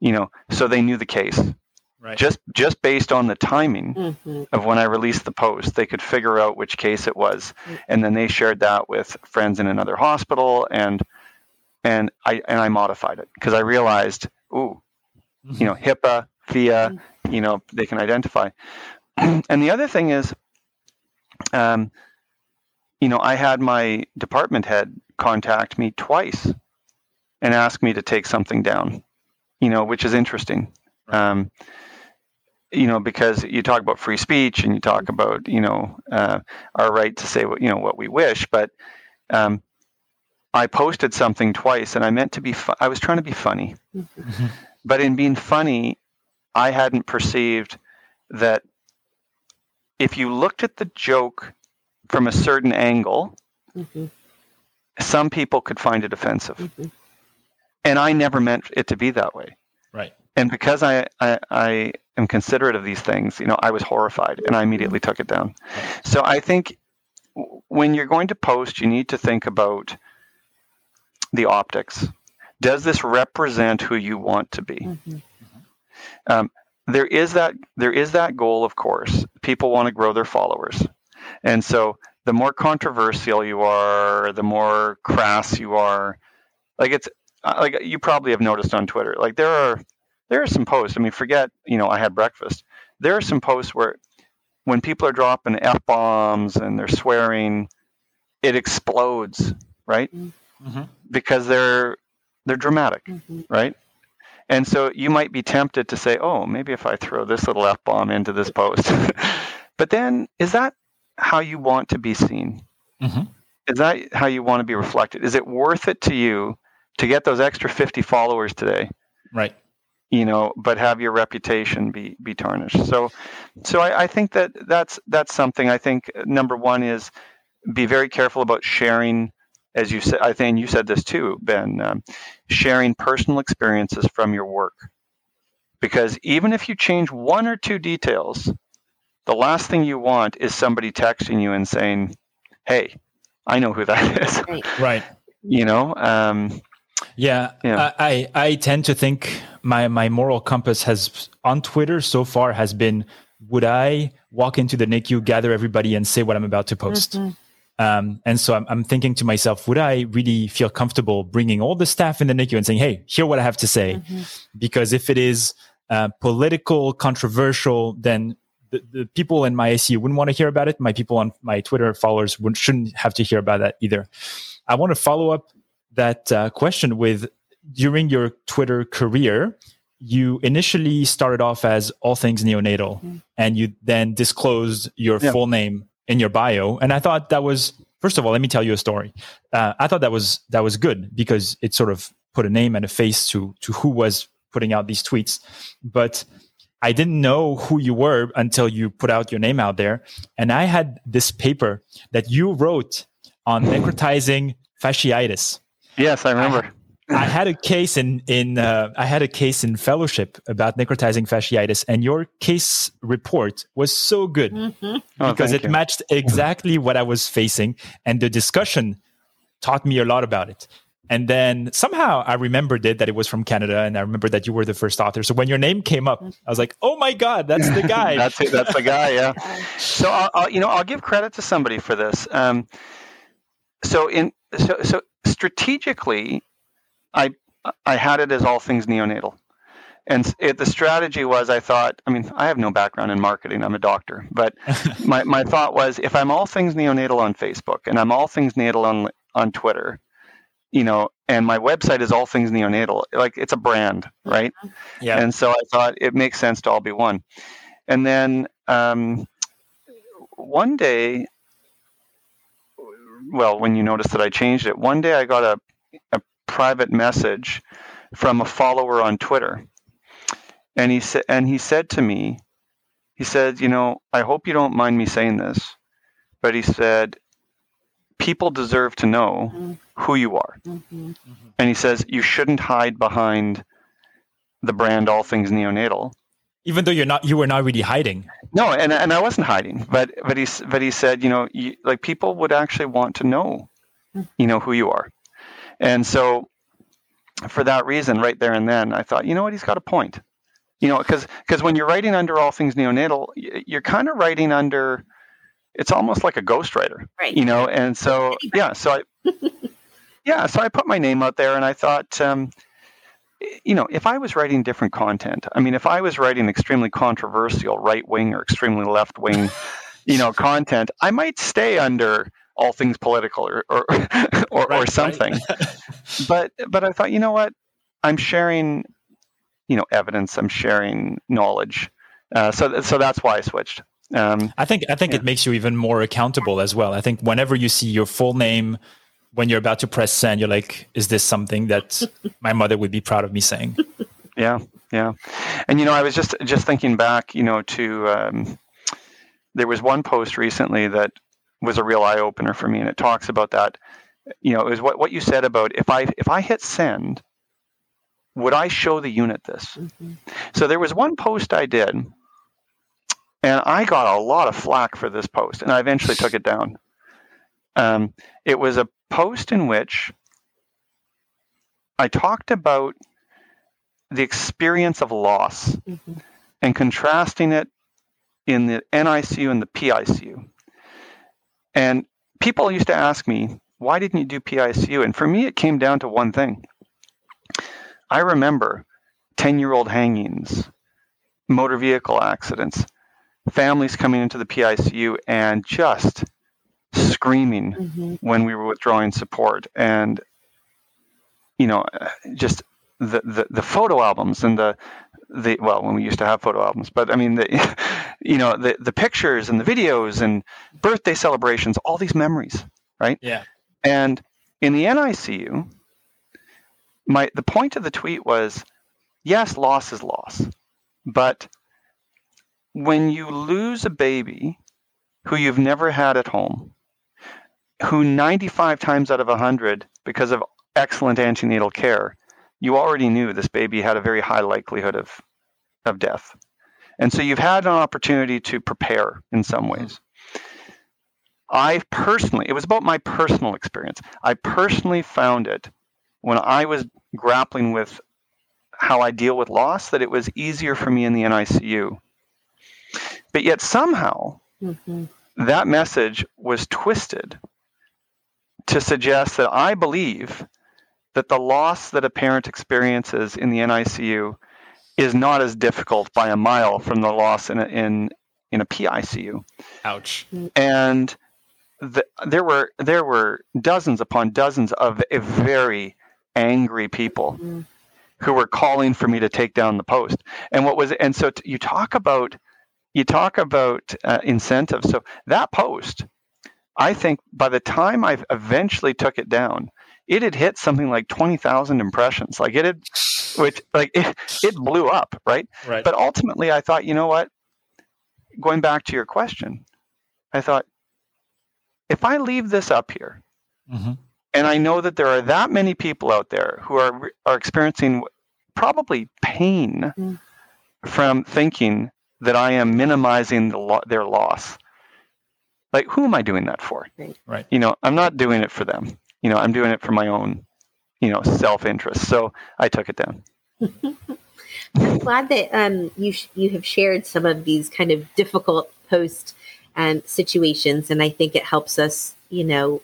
You know, so they knew the case. Right. Just just based on the timing mm-hmm. of when I released the post, they could figure out which case it was, mm-hmm. and then they shared that with friends in another hospital, and and I and I modified it because I realized, ooh, mm-hmm. you know, HIPAA, PHIA, mm-hmm. you know, they can identify. and the other thing is, um, you know, I had my department head contact me twice and ask me to take something down, you know, which is interesting. Um, you know, because you talk about free speech and you talk about, you know, uh, our right to say what, you know, what we wish, but um, I posted something twice and I meant to be, fu- I was trying to be funny. Mm-hmm. But in being funny, I hadn't perceived that if you looked at the joke from a certain angle, mm-hmm. some people could find it offensive. Mm-hmm. And I never meant it to be that way. And because I, I, I am considerate of these things, you know, I was horrified and I immediately took it down. So I think when you're going to post, you need to think about the optics. Does this represent who you want to be? Mm-hmm. Um, there is that there is that goal, of course. People want to grow their followers, and so the more controversial you are, the more crass you are. Like it's uh, like you probably have noticed on Twitter. Like there are there are some posts. I mean, forget you know I had breakfast. There are some posts where when people are dropping f bombs and they're swearing, it explodes, right? Mm-hmm. Because they're they're dramatic, mm-hmm. right? And so you might be tempted to say, oh, maybe if I throw this little F bomb into this post. but then is that how you want to be seen? Mm-hmm. Is that how you want to be reflected? Is it worth it to you to get those extra 50 followers today? Right. You know, but have your reputation be, be tarnished. So, so I, I think that that's, that's something I think number one is be very careful about sharing as you said, I think you said this too, Ben, um, sharing personal experiences from your work. Because even if you change one or two details, the last thing you want is somebody texting you and saying, "Hey, I know who that is." Right. right. You know. Um, yeah, yeah. I I tend to think my my moral compass has on Twitter so far has been: Would I walk into the NICU, gather everybody, and say what I'm about to post? Mm-hmm. Um, and so I'm, I'm, thinking to myself, would I really feel comfortable bringing all the staff in the NICU and saying, "Hey, hear what I have to say"? Mm-hmm. Because if it is uh, political, controversial, then the, the, people in my ICU wouldn't want to hear about it. My people on my Twitter followers would, shouldn't have to hear about that either. I want to follow up that uh, question with during your Twitter career, you initially started off as all things neonatal, mm-hmm. and you then disclosed your yeah. full name in your bio, and I thought that was first of all. Let me tell you a story. Uh, I thought that was that was good because it sort of put a name and a face to to who was putting out these tweets, but. I didn't know who you were until you put out your name out there. And I had this paper that you wrote on necrotizing fasciitis. Yes, I remember. I had a case in in uh, I had a case in fellowship about necrotizing fasciitis, and your case report was so good mm-hmm. oh, because it you. matched exactly what I was facing, and the discussion taught me a lot about it. And then somehow I remembered it that it was from Canada, and I remember that you were the first author. So when your name came up, I was like, "Oh my god, that's the guy!" that's it. That's the guy. Yeah. So I'll, I'll, you know I'll give credit to somebody for this. Um, so in so so strategically I I had it as all things neonatal. And it, the strategy was, I thought, I mean, I have no background in marketing. I'm a doctor. But my, my thought was, if I'm all things neonatal on Facebook and I'm all things neonatal on, on Twitter, you know, and my website is all things neonatal, like it's a brand, right? Yeah. And so I thought it makes sense to all be one. And then um, one day, well, when you noticed that I changed it, one day I got a, a private message from a follower on Twitter. And he said and he said to me, he said, you know, I hope you don't mind me saying this, but he said, people deserve to know mm-hmm. who you are. Mm-hmm. And he says, you shouldn't hide behind the brand All Things Neonatal. Even though you're not, you were not really hiding. No, and and I wasn't hiding, but but he but he said, you know, you, like people would actually want to know, you know, who you are, and so for that reason, right there and then, I thought, you know what, he's got a point, you know, because because when you're writing under All Things Neonatal, you're kind of writing under, it's almost like a ghostwriter, Right. you know, and so yeah, so I yeah, so I put my name out there, and I thought. Um, you know, if I was writing different content, I mean, if I was writing extremely controversial right wing or extremely left wing, you know, content, I might stay under all things political or or or, Right, or right. something. but but I thought, you know what, I'm sharing, you know, evidence. I'm sharing knowledge. Uh, so so that's why I switched. Um, I think I think Yeah. it makes you even more accountable as well. I think whenever you see your full name when you're about to press send, you're like, is this something that my mother would be proud of me saying? Yeah, yeah. And you know, I was just just thinking back, you know, to um, there was one post recently that was a real eye opener for me, and it talks about that. You know, it was what what you said about if I if I hit send, would I show the unit this? Mhm. So there was one post I did, and I got a lot of flack for this post, and I eventually took it down. Um, it was a post in which I talked about the experience of loss Mhm. and contrasting it in the NICU and the PICU. And people used to ask me, why didn't you do PICU? And for me, it came down to one thing. I remember 10 year old hangings, motor vehicle accidents, families coming into the PICU and just screaming Mhm. when we were withdrawing support and you know uh, just the, the the photo albums and the the well when we used to have photo albums but i mean the you know the the pictures and the videos and birthday celebrations all these memories right? Yeah. and in the NICU, my the point of the tweet was, yes, loss is loss, but when you lose a baby who you've never had at home, who 95 times out of 100, because of excellent antenatal care, you already knew this baby had a very high likelihood of of death, and so you've had an opportunity to prepare in some ways. I personally, it was about my personal experience. I personally found it when I was grappling with how I deal with loss that it was easier for me in the NICU. But yet somehow Mhm. that message was twisted to suggest that I believe that the loss that a parent experiences in the NICU is not as difficult by a mile from the loss in a, in in a PICU Ouch. and the, there were there were dozens upon dozens of very angry people Mhm. who were calling for me to take down the post. And what was and so t- you talk about you talk about uh, incentives. So that post, I think by the time I eventually took it down, it had hit something like twenty thousand impressions. Like it had, which like it, it blew up, right? Right. But ultimately, I thought, you know what? Going back to your question, I thought, if I leave this up here, Mhm. and I know that there are that many people out there who are are experiencing probably pain Mm. from thinking that I am minimizing the lo- their loss. Like, who am I doing that for? Right. Right. You know, I'm not doing it for them. You know, I'm doing it for my own, you know, self interest. So I took it down. I'm glad that um, you sh- you have shared some of these kind of difficult post um, situations, and I think it helps us, you know,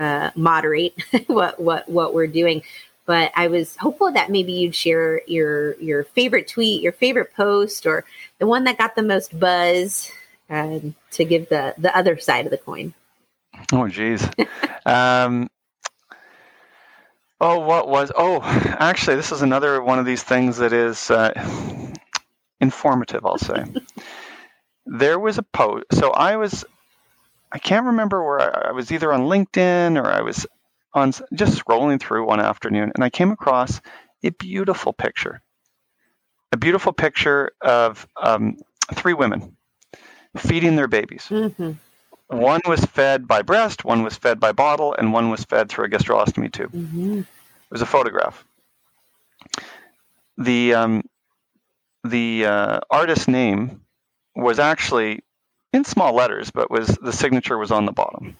uh, moderate what what what we're doing. But I was hopeful that maybe you'd share your your favorite tweet, your favorite post, or the one that got the most buzz, um, to give the the other side of the coin. Oh, geez. um, oh, what was? Oh, actually, this is another one of these things that is uh, informative. I'll say there was a post. So I was, I can't remember where I, I was either on LinkedIn or I was on just scrolling through one afternoon, and I came across a beautiful picture, a beautiful picture of um, three women feeding their babies Mm-hmm. one was fed by breast, one was fed by bottle, and one was fed through a gastrostomy tube. Mm-hmm. It was a photograph. The um, the uh, artist name was actually in small letters, but was the signature was on the bottom.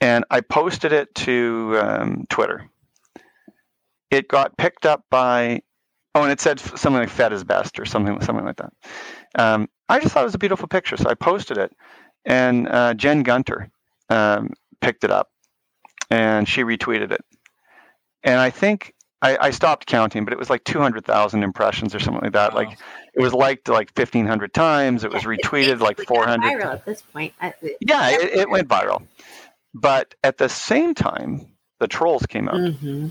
And I posted it to um, Twitter. It got picked up by oh, and it said something like "Fed is best" or something something like that. Um, I just thought it was a beautiful picture, so I posted it, and uh, Jen Gunter um, picked it up, and she retweeted it. And I think I, I stopped counting, but it was like 200,000 impressions or something like that. Wow. Like it was liked like 1,500 times. It was retweeted like 400. Viral at this point. yeah, it, it, went viral. But at the same time, the trolls came out. Mm-hmm.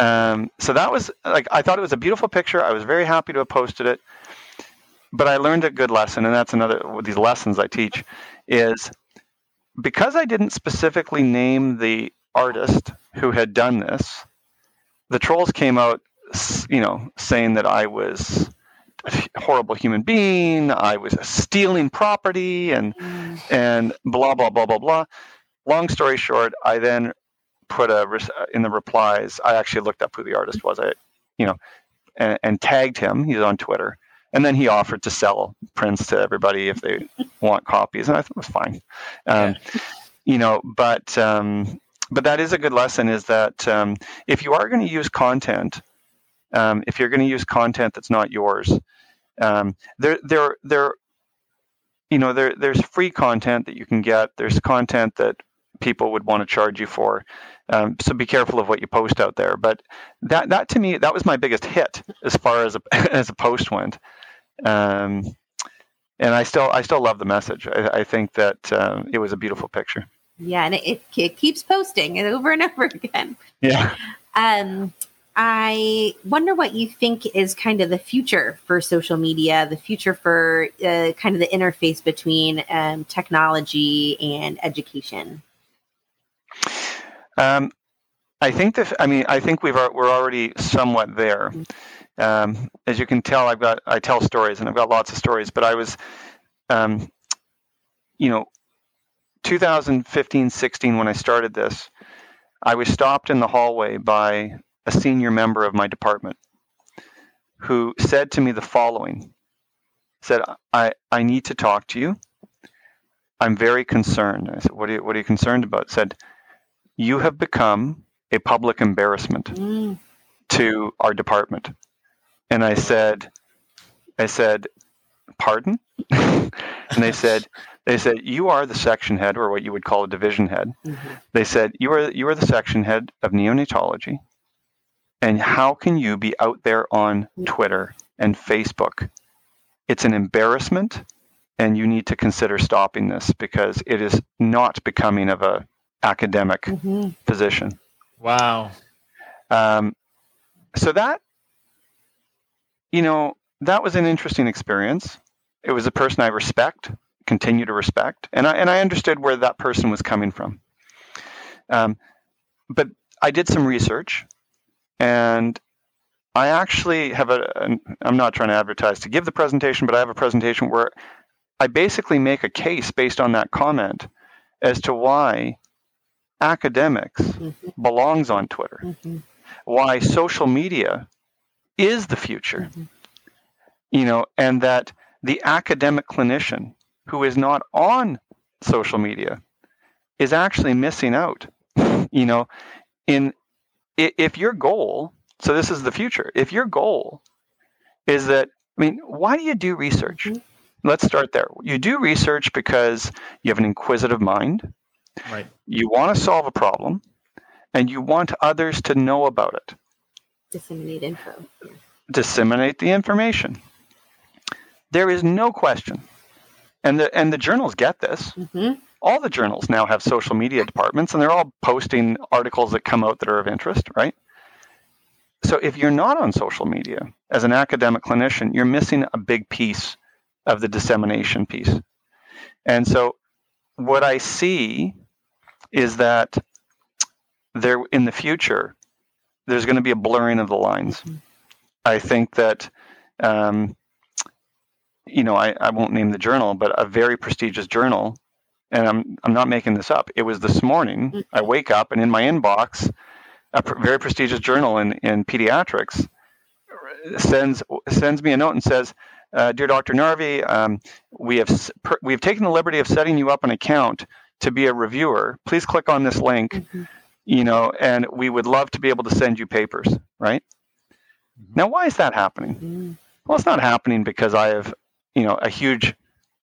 Um, so that was like I thought it was a beautiful picture. I was very happy to have posted it. But I learned a good lesson, and that's another these lessons I teach is because I didn't specifically name the artist who had done this the trolls came out, you know, saying that I was a horrible human being, I was stealing property, and mm. and blah blah blah blah blah. Long story short, I then put a in the replies. I actually looked up who the artist was. I, you know, and, and tagged him. He's on Twitter, and then he offered to sell prints to everybody if they want copies, and I thought it was fine. Um, yeah. You know, but um, but that is a good lesson is that um, if you are going to use content um, if you're going to use content that's not yours um, there there there you know there there's free content that you can get there's content that people would want to charge you for um, so be careful of what you post out there but that that to me that was my biggest hit as far as a, as a post went um, and I still I still love the message I, I think that um, it was a beautiful picture yeah, and it, it keeps posting it over and over again. Yeah. Um, I wonder what you think is kind of the future for social media, the future for uh, kind of the interface between um, technology and education. Um, I think that I mean I think we've we're already somewhat there. Mm-hmm. Um, as you can tell, I've got I tell stories and I've got lots of stories. But I was, um, you know, 2015 16, when I started this, I was stopped in the hallway by a senior member of my department who said to me the following said, I, I need to talk to you. I'm very concerned. I said, What are you, what are you concerned about? Said, You have become a public embarrassment mm. to our department. And I said, I said, Pardon? and they said, they said, "You are the section head, or what you would call a division head." Mm-hmm. They said, "You are you are the section head of neonatology, and how can you be out there on Twitter and Facebook? It's an embarrassment, and you need to consider stopping this because it is not becoming of a academic mm-hmm. position." Wow. Um, so that, you know, that was an interesting experience. It was a person I respect continue to respect. And I and I understood where that person was coming from. Um, but I did some research, and I actually have a. I'm not trying to advertise to give the presentation, but I have a presentation where I basically make a case based on that comment as to why academics mm-hmm. belongs on Twitter, mm-hmm. why social media is the future, mm-hmm. you know, and that the academic clinician who is not on social media is actually missing out. you know, in if your goal, so this is the future. If your goal is that, I mean, why do you do research? Mm-hmm. Let's start there. You do research because you have an inquisitive mind. Right. You want to solve a problem, and you want others to know about it. Disseminate info. Disseminate the information. There is no question and the and the journals get this. Mm-hmm. All the journals now have social media departments, and they're all posting articles that come out that are of interest, right? So if you're not on social media as an academic clinician, you're missing a big piece of the dissemination piece. And so what I see is that there in the future there's going to be a blurring of the lines. Mm-hmm. I think that um, you know, I, I won't name the journal, but a very prestigious journal, and I'm I'm not making this up. It was this morning. Mm-hmm. I wake up and in my inbox, a pr- very prestigious journal in in pediatrics sends sends me a note and says, uh, "Dear Dr. Narvey, um, we have we have taken the liberty of setting you up an account to be a reviewer. Please click on this link." Mm-hmm. You know, and we would love to be able to send you papers, right? Mm-hmm. Now, why is that happening? Mm-hmm. Well, it's not happening because I have, you know, a huge,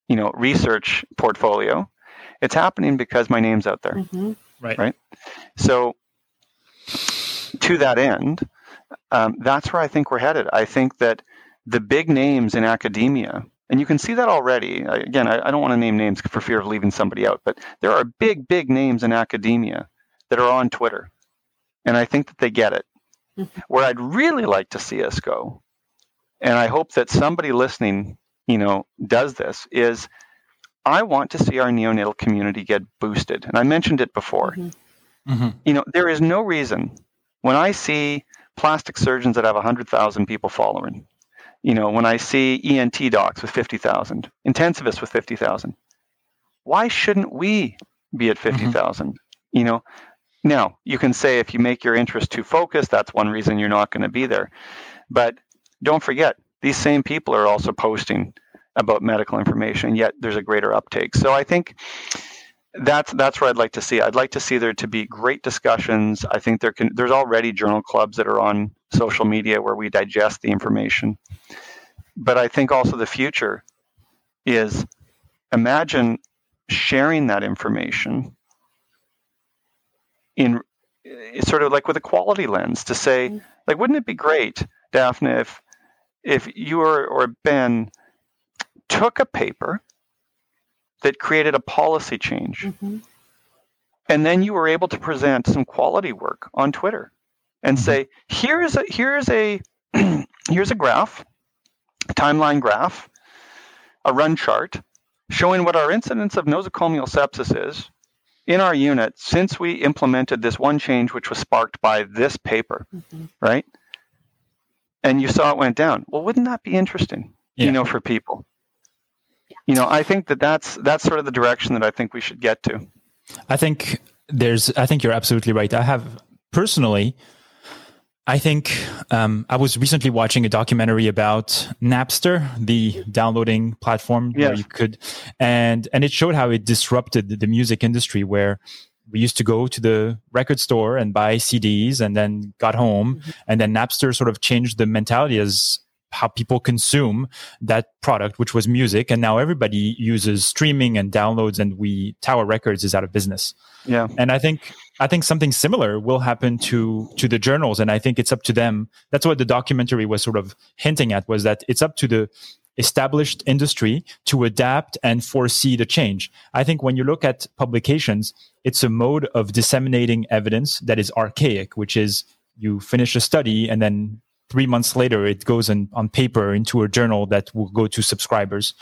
you know, research portfolio. It's happening because my name's out there. Mm-hmm. Right. Right. So, to that end, um, that's where I think we're headed. I think that the big names in academia, and you can see that already. Again, I, I don't want to name names for fear of leaving somebody out, but there are big, big names in academia that are on Twitter. And I think that they get it. Mm-hmm. Where I'd really like to see us go, and I hope that somebody listening, you know, does this, is I want to see our neonatal community get boosted. And I mentioned it before. Mm-hmm. Mm-hmm. You know, there is no reason when I see plastic surgeons that have 100,000 people following, you know, when I see ENT docs with 50,000, intensivists with 50,000, why shouldn't we be at 50,000? Mm-hmm. You know, now you can say if you make your interest too focused, that's one reason you're not going to be there. But don't forget, these same people are also posting about medical information, yet there's a greater uptake. So I think that's that's where I'd like to see. I'd like to see there to be great discussions. I think there can there's already journal clubs that are on social media where we digest the information. But I think also the future is imagine sharing that information in sort of like with a quality lens to say mm-hmm. like wouldn't it be great Daphna if if you or, or ben took a paper that created a policy change. Mm-hmm. And then you were able to present some quality work on Twitter and mm-hmm. say, here's a here's a here's a graph, a timeline graph, a run chart showing what our incidence of nosocomial sepsis is in our unit since we implemented this one change which was sparked by this paper, mm-hmm. right? And you saw it went down. Well, wouldn't that be interesting, yeah. you know, for people? You know, I think that that's that's sort of the direction that I think we should get to. I think there's. I think you're absolutely right. I have personally. I think um, I was recently watching a documentary about Napster, the downloading platform yes. where you could, and and it showed how it disrupted the music industry, where we used to go to the record store and buy CDs, and then got home, mm-hmm. and then Napster sort of changed the mentality as how people consume that product, which was music. And now everybody uses streaming and downloads and we Tower Records is out of business. Yeah. And I think I think something similar will happen to to the journals. And I think it's up to them. That's what the documentary was sort of hinting at was that it's up to the established industry to adapt and foresee the change. I think when you look at publications, it's a mode of disseminating evidence that is archaic, which is you finish a study and then three months later it goes in, on paper into a journal that will go to subscribers.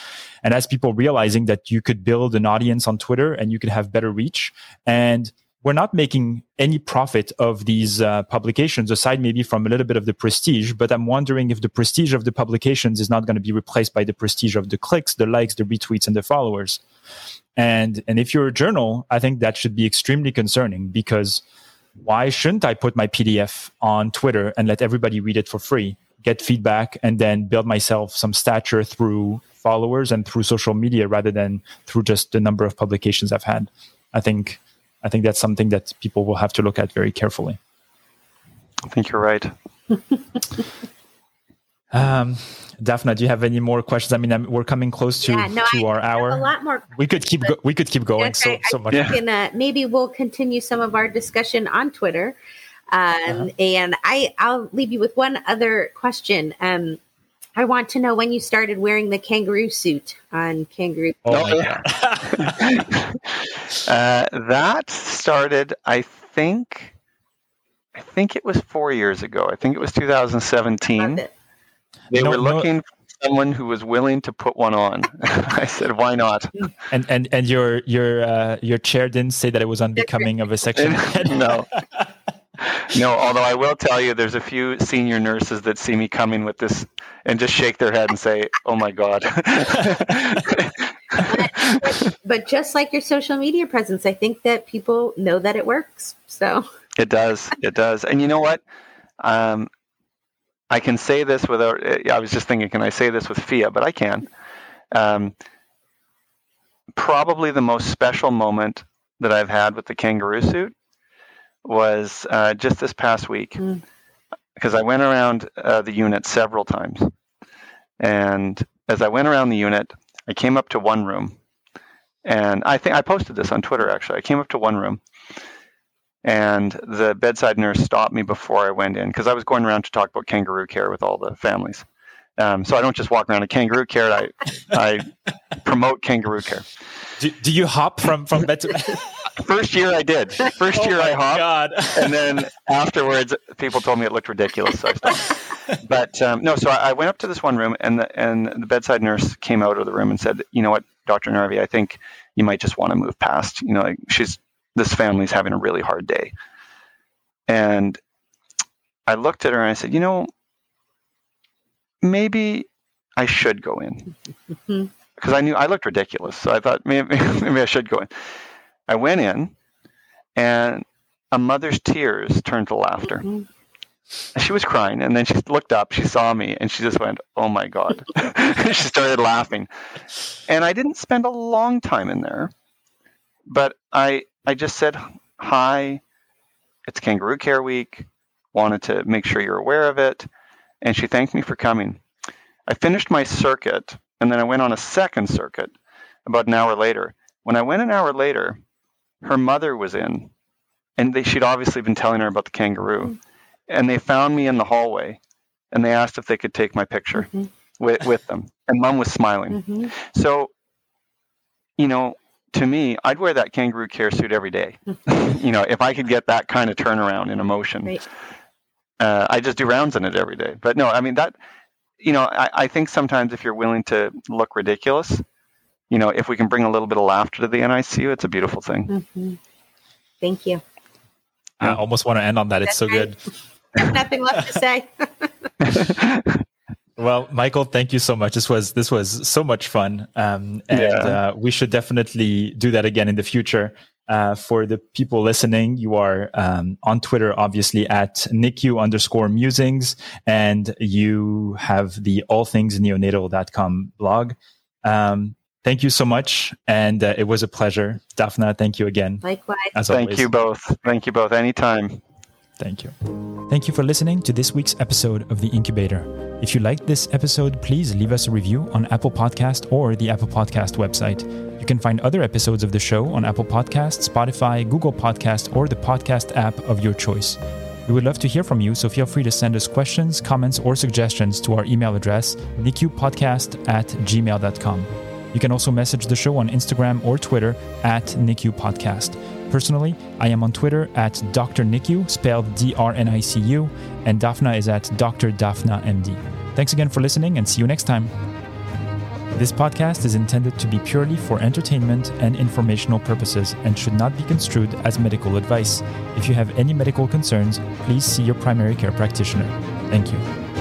And as people realizing that you could build an audience on twitter and you could have better reach. And we're not making any profit of these uh, publications aside maybe from a little bit of the prestige but i'm wondering if the prestige of the publications is not going to be replaced by the prestige of the clicks the likes the retweets and the followers. And and if you're a journal i think that should be extremely concerning because why shouldn't I put my PDF on Twitter and let everybody read it for free, get feedback, and then build myself some stature through followers and through social media rather than through just the number of publications I've had? I think I think that's something that people will have to look at very carefully. I think you're right. um, Daphna, do you have any more questions? I mean, I'm, we're coming close to, yeah, no, to I, our hour. A lot more. We could keep go, we could keep going so so much. Yeah. Can, uh, maybe we'll continue some of our discussion on Twitter. Um, uh-huh. And I I'll leave you with one other question. Um, I want to know when you started wearing the kangaroo suit on kangaroo. Oh my god! uh, that started, I think, I think it was four years ago. I think it was 2017. They no, were looking no. for someone who was willing to put one on. I said, "Why not?" And and and your your uh, your chair didn't say that it was unbecoming of a section. no. No, although I will tell you, there's a few senior nurses that see me coming with this and just shake their head and say, "Oh my god." but, but just like your social media presence, I think that people know that it works. So it does, it does, and you know what? Um, I can say this without. I was just thinking, can I say this with PHIA? But I can. Um, probably the most special moment that I've had with the kangaroo suit was uh, just this past week because mm. I went around uh, the unit several times. And as I went around the unit, I came up to one room. And I think I posted this on Twitter actually. I came up to one room and the bedside nurse stopped me before I went in because I was going around to talk about kangaroo care with all the families. Um, so I don't just walk around a kangaroo care. I I promote kangaroo care. Do, do you hop from from bed to bed? First year I did. First oh year I hopped, God. and then afterwards, people told me it looked ridiculous. So but um, no, so I, I, went up to this one room, and the and the bedside nurse came out of the room and said, "You know what, Doctor Narvey, I think you might just want to move past. You know, like she's this family's having a really hard day." And I looked at her and I said, "You know, maybe I should go in." Because I knew I looked ridiculous, so I thought maybe, maybe I should go in. I went in, and a mother's tears turned to laughter. Mm-hmm. She was crying, and then she looked up, she saw me, and she just went, Oh my God. she started laughing. And I didn't spend a long time in there, but I, I just said, Hi, it's Kangaroo Care Week. Wanted to make sure you're aware of it. And she thanked me for coming. I finished my circuit, and then I went on a second circuit about an hour later. When I went an hour later, her mother was in, and they, she'd obviously been telling her about the kangaroo. Mm-hmm. And they found me in the hallway, and they asked if they could take my picture mm-hmm. with, with them. And mom was smiling. Mm-hmm. So, you know, to me, I'd wear that kangaroo care suit every day. you know, if I could get that kind of turnaround in emotion, right. uh, I just do rounds in it every day. But no, I mean that. You know, I, I think sometimes if you're willing to look ridiculous, you know, if we can bring a little bit of laughter to the NICU, it's a beautiful thing. Mm-hmm. Thank you. I almost want to end on that. It's so good. Nothing left to say. well, Michael, thank you so much. This was this was so much fun, um, and yeah. uh, we should definitely do that again in the future. Uh, for the people listening, you are um, on Twitter, obviously at NICU underscore musings, and you have the allthingsneonatal.com blog. Um, thank you so much. And uh, it was a pleasure. Daphna, thank you again. Likewise. As thank always. you both. Thank you both. Anytime. Thank you. Thank you for listening to this week's episode of The Incubator. If you liked this episode, please leave us a review on Apple Podcast or the Apple Podcast website. You can find other episodes of the show on Apple Podcast, Spotify, Google Podcast, or the podcast app of your choice. We would love to hear from you, so feel free to send us questions, comments, or suggestions to our email address, nicupodcast at gmail.com. You can also message the show on Instagram or Twitter at NICU Podcast. Personally, I am on Twitter at Dr. NICU, spelled D R N I C U, and Daphna is at Dr. Daphna MD. Thanks again for listening and see you next time. This podcast is intended to be purely for entertainment and informational purposes and should not be construed as medical advice. If you have any medical concerns, please see your primary care practitioner. Thank you.